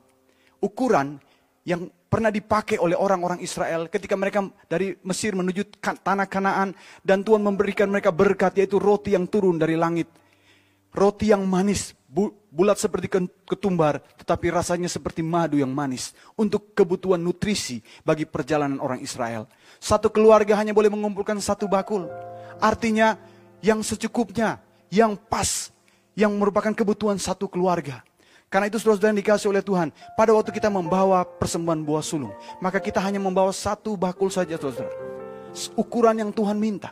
ukuran yang pernah dipakai oleh orang-orang Israel ketika mereka dari Mesir menuju tanah Kanaan dan Tuhan memberikan mereka berkat yaitu roti yang turun dari langit. Roti yang manis, bulat seperti ketumbar, tetapi rasanya seperti madu yang manis untuk kebutuhan nutrisi bagi perjalanan orang Israel. Satu keluarga hanya boleh mengumpulkan satu bakul. Artinya yang secukupnya, yang pas, yang merupakan kebutuhan satu keluarga. Karena itu saudara yang dikasih oleh Tuhan. Pada waktu kita membawa persembahan buah sulung. Maka kita hanya membawa satu bakul saja saudara. Ukuran yang Tuhan minta.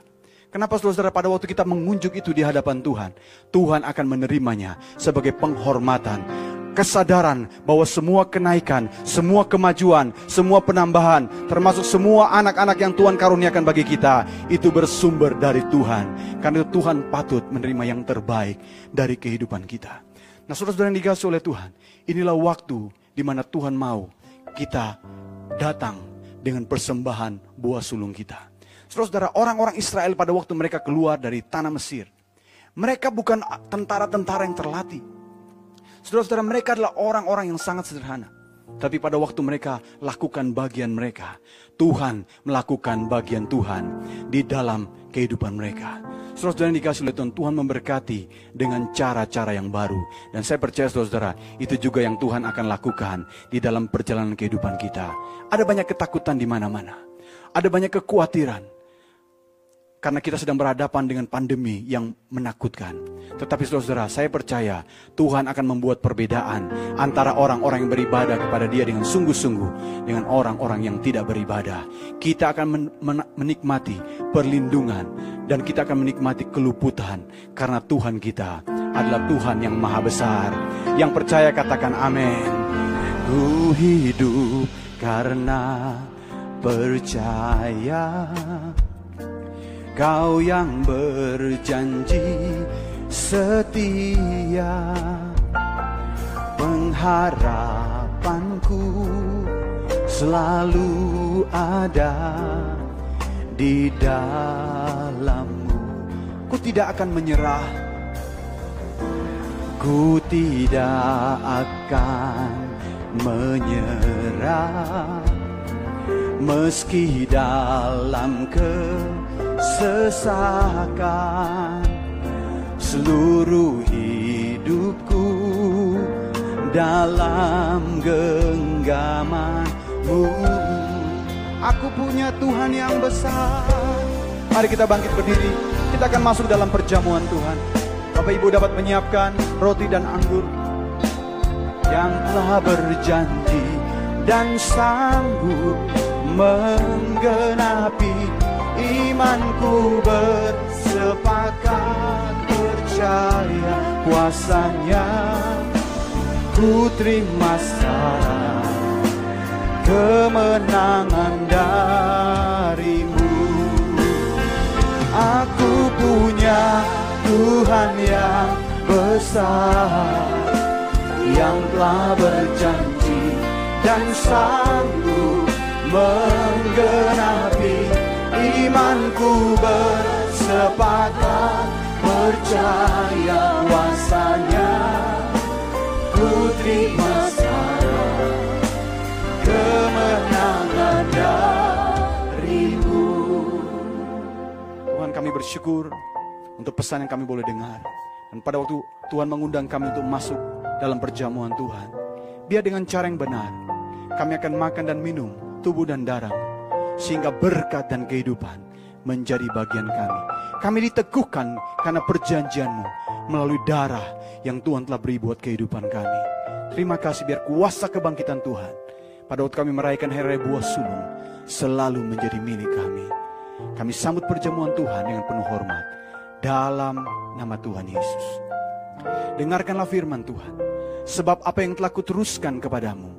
Kenapa saudara pada waktu kita mengunjuk itu di hadapan Tuhan. Tuhan akan menerimanya sebagai penghormatan kesadaran bahwa semua kenaikan, semua kemajuan, semua penambahan, termasuk semua anak-anak yang Tuhan karuniakan bagi kita, itu bersumber dari Tuhan. Karena Tuhan patut menerima yang terbaik dari kehidupan kita. Nah saudara-saudara yang dikasih oleh Tuhan, inilah waktu di mana Tuhan mau kita datang dengan persembahan buah sulung kita. Saudara-saudara, orang-orang Israel pada waktu mereka keluar dari tanah Mesir, mereka bukan tentara-tentara yang terlatih. Saudara-saudara mereka adalah orang-orang yang sangat sederhana. Tapi pada waktu mereka lakukan bagian mereka, Tuhan melakukan bagian Tuhan di dalam kehidupan mereka. Saudara-saudara yang dikasih oleh Tuhan, Tuhan memberkati dengan cara-cara yang baru. Dan saya percaya saudara-saudara, itu juga yang Tuhan akan lakukan di dalam perjalanan kehidupan kita. Ada banyak ketakutan di mana-mana. Ada banyak kekhawatiran. Karena kita sedang berhadapan dengan pandemi yang menakutkan. Tetapi saudara-saudara, saya percaya Tuhan akan membuat perbedaan antara orang-orang yang beribadah kepada dia dengan sungguh-sungguh dengan orang-orang yang tidak beribadah. Kita akan men men menikmati perlindungan dan kita akan menikmati keluputan karena Tuhan kita adalah Tuhan yang maha besar. Yang percaya katakan amin. Ku hidup karena percaya. Kau yang berjanji setia Pengharapanku selalu ada di dalammu. Ku tidak akan menyerah. Ku tidak akan menyerah. Meski dalam ke sesakan seluruh hidupku dalam genggamanmu. Aku punya Tuhan yang besar. Mari kita bangkit berdiri. Kita akan masuk dalam perjamuan Tuhan. Bapak Ibu dapat menyiapkan roti dan anggur yang telah berjanji dan sanggup menggenapi imanku bersepakat percaya kuasanya. Ku terima saran kemenangan darimu. Aku pun Tuhan yang besar yang telah berjanji dan sanggup menggenapi imanku bersepakat percaya kuasanya. Kemenangan darimu. Tuhan kami bersyukur untuk pesan yang kami boleh dengar. Dan pada waktu Tuhan mengundang kami untuk masuk dalam perjamuan Tuhan biar dengan cara yang benar kami akan makan dan minum tubuh dan darah sehingga berkat dan kehidupan menjadi bagian kami. Kami diteguhkan karena perjanjianmu melalui darah yang Tuhan telah beri buat kehidupan kami. Terima kasih biar kuasa kebangkitan Tuhan pada waktu kami merayakan hari raya buah sulung selalu menjadi milik kami. Kami sambut perjamuan Tuhan dengan penuh hormat dalam nama Tuhan Yesus. Dengarkanlah firman Tuhan. Sebab apa yang telah kuteruskan kepadamu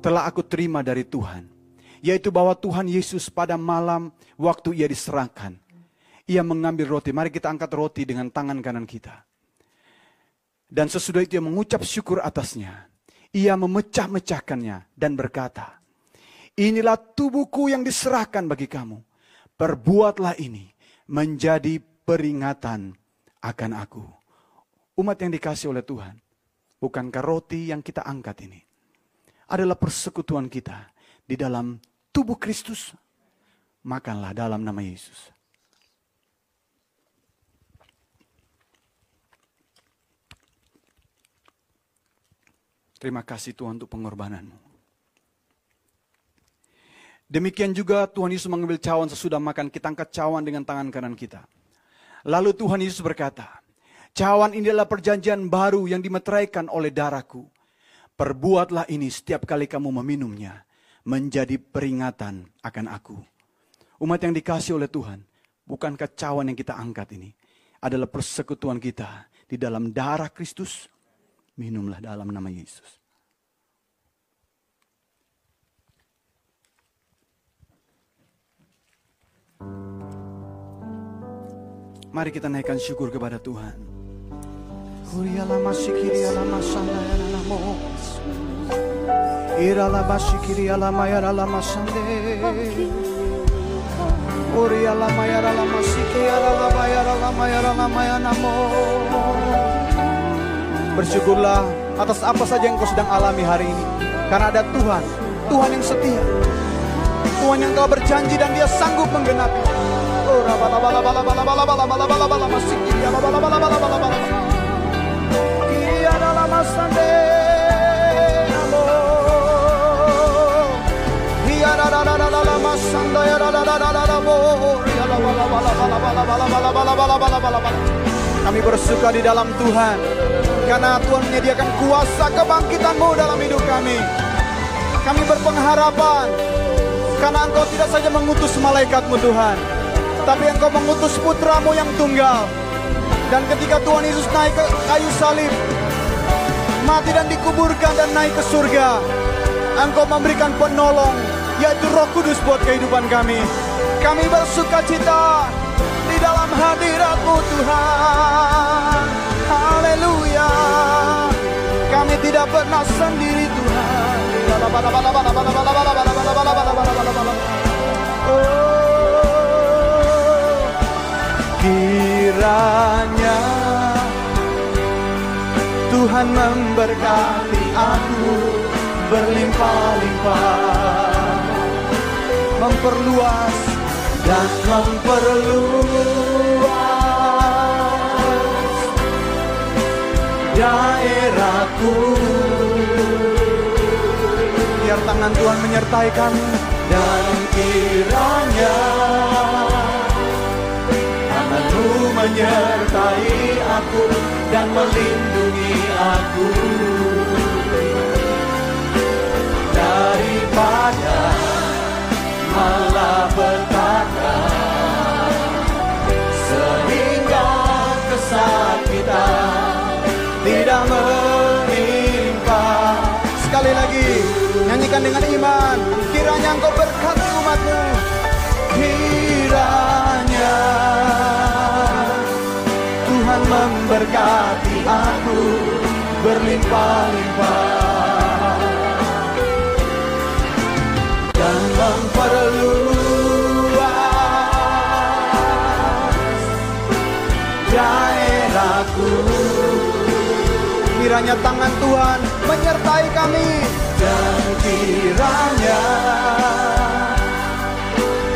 telah aku terima dari Tuhan yaitu bahwa Tuhan Yesus pada malam waktu ia diserahkan, ia mengambil roti. Mari kita angkat roti dengan tangan kanan kita. Dan sesudah itu ia mengucap syukur atasnya. Ia memecah-mecahkannya dan berkata, Inilah tubuhku yang diserahkan bagi kamu. Perbuatlah ini menjadi peringatan akan aku. Umat yang dikasih oleh Tuhan, bukankah roti yang kita angkat ini adalah persekutuan kita di dalam tubuh Kristus, makanlah dalam nama Yesus. Terima kasih Tuhan untuk pengorbananmu. Demikian juga Tuhan Yesus mengambil cawan sesudah makan, kita angkat cawan dengan tangan kanan kita. Lalu Tuhan Yesus berkata, cawan ini adalah perjanjian baru yang dimeteraikan oleh darahku. Perbuatlah ini setiap kali kamu meminumnya menjadi peringatan akan aku. Umat yang dikasih oleh Tuhan, bukan kecauan yang kita angkat ini, adalah persekutuan kita di dalam darah Kristus. Minumlah dalam nama Yesus. Mari kita naikkan syukur kepada Tuhan. Kuriala masih kiri alamas Ira Bersyukurlah atas apa saja yang kau sedang alami hari ini. Karena ada Tuhan, Tuhan yang setia. Tuhan yang telah berjanji dan dia sanggup menggenapi. Bala masih kiri. Kiri Kami bersuka di dalam Tuhan. Karena Tuhan menyediakan kuasa kebangkitanmu dalam hidup kami. Kami berpengharapan. Karena engkau tidak saja mengutus malaikatmu Tuhan Tapi engkau mengutus putramu yang tunggal. Dan ketika Tuhan Yesus naik ke kayu salib Mati dan dikuburkan dan naik ke surga Engkau memberikan penolong yaitu Roh Kudus buat kehidupan kami. Kami bersuka cita dalam hadiratmu Tuhan. Haleluya. Kami tidak pernah sendiri Tuhan. Kiranya Tuhan memberkati aku berlimpah-limpah memperluas dan memperluas daerahku. Biar tangan Tuhan menyertai kami dan kiranya tanganmu menyertai aku dan melindungi aku daripada nyanyikan dengan iman. Kiranya engkau berkati umatmu. Kiranya Tuhan memberkati aku. Berlimpah-limpah Kiranya tangan Tuhan menyertai kami. Dan kiranya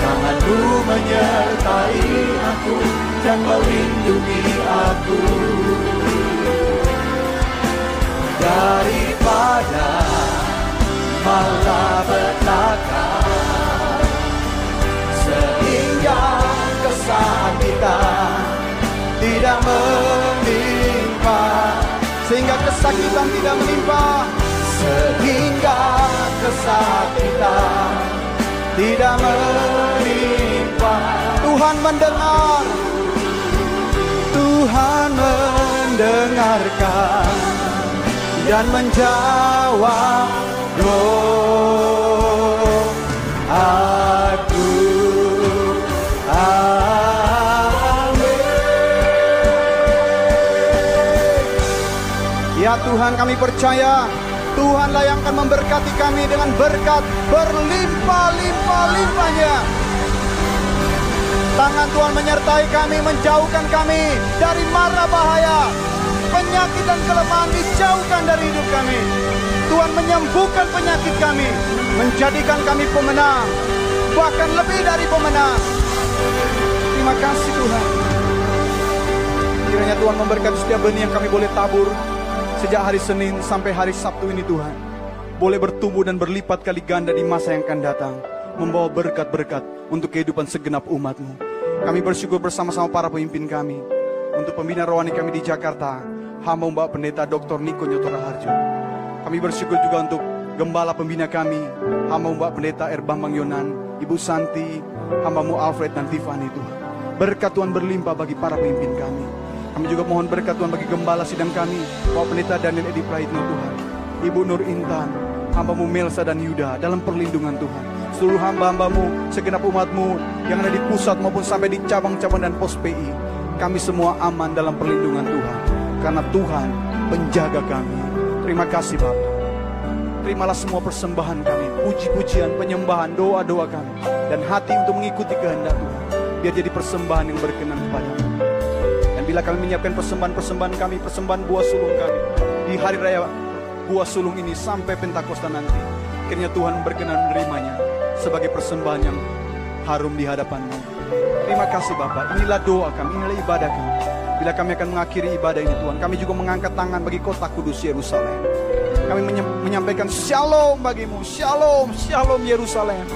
tanganmu menyertai aku dan melindungi aku. Daripada malapetaka sehingga kesakitan tidak menimpa sehingga kesakitan tidak menimpa. Sehingga kesakitan tidak menimpa. Tuhan mendengar. Tuhan mendengarkan dan menjawab doaku. Tuhan kami percaya Tuhanlah yang akan memberkati kami dengan berkat berlimpah-limpah-limpahnya. Tangan Tuhan menyertai kami, menjauhkan kami dari mara bahaya. Penyakit dan kelemahan dijauhkan dari hidup kami. Tuhan menyembuhkan penyakit kami, menjadikan kami pemenang, bahkan lebih dari pemenang. Terima kasih Tuhan. Kiranya Tuhan memberkati setiap benih yang kami boleh tabur sejak hari Senin sampai hari Sabtu ini Tuhan. Boleh bertumbuh dan berlipat kali ganda di masa yang akan datang. Membawa berkat-berkat untuk kehidupan segenap umatmu. Kami bersyukur bersama-sama para pemimpin kami. Untuk pembina rohani kami di Jakarta. Hamba Mbak Pendeta Dr. Niko Nyotora Harjo. Kami bersyukur juga untuk gembala pembina kami. Hamba Mbak Pendeta Erbambang Yonan. Ibu Santi. Hambamu Alfred dan Tiffany Tuhan. Berkat Tuhan berlimpah bagi para pemimpin kami. Kami juga mohon berkat Tuhan bagi gembala sidang kami. Bapak Pendeta Daniel Edi Praitno Tuhan. Ibu Nur Intan. Hambamu Melsa dan Yuda dalam perlindungan Tuhan. Seluruh hamba-hambamu, segenap umatmu yang ada di pusat maupun sampai di cabang-cabang dan pos PI. Kami semua aman dalam perlindungan Tuhan. Karena Tuhan penjaga kami. Terima kasih Bapak. Terimalah semua persembahan kami, puji-pujian, penyembahan, doa-doa kami. Dan hati untuk mengikuti kehendak Tuhan. Biar jadi persembahan yang berkenan kepadamu. Bila kami menyiapkan persembahan-persembahan kami, persembahan buah sulung kami. Di hari raya buah sulung ini sampai Pentakosta nanti. Akhirnya Tuhan berkenan menerimanya sebagai persembahan yang harum di hadapanmu. Terima kasih Bapak, inilah doa kami, inilah ibadah kami. Bila kami akan mengakhiri ibadah ini Tuhan, kami juga mengangkat tangan bagi kota kudus Yerusalem. Kami menyampaikan shalom bagimu, shalom, shalom Yerusalem.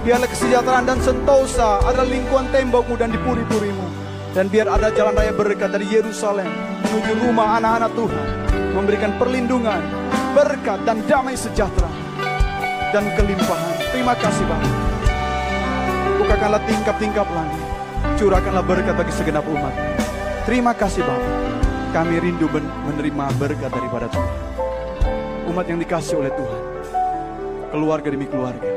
Biarlah kesejahteraan dan sentosa ada lingkungan tembokmu dan di puri-purimu. Dan biar ada jalan raya berkat dari Yerusalem menuju rumah anak-anak Tuhan. Memberikan perlindungan, berkat dan damai sejahtera. Dan kelimpahan. Terima kasih Bapak. Bukakanlah tingkap-tingkap langit. Curahkanlah berkat bagi segenap umat. Terima kasih Bapak. Kami rindu menerima berkat daripada Tuhan. Umat yang dikasih oleh Tuhan. Keluarga demi keluarga.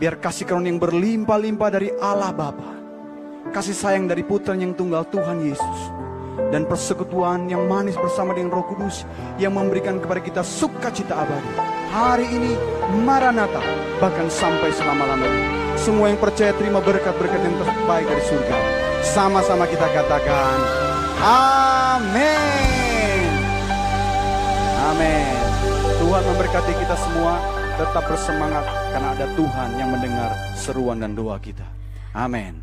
Biar kasih karunia yang berlimpah-limpah dari Allah Bapa. Kasih sayang dari putra yang tunggal Tuhan Yesus. Dan persekutuan yang manis bersama dengan roh kudus. Yang memberikan kepada kita sukacita abadi. Hari ini Maranatha. Bahkan sampai selama-lamanya. Semua yang percaya terima berkat-berkat yang terbaik dari surga. Sama-sama kita katakan. Amin. Amin. Tuhan memberkati kita semua. Tetap bersemangat karena ada Tuhan yang mendengar seruan dan doa kita. Amin.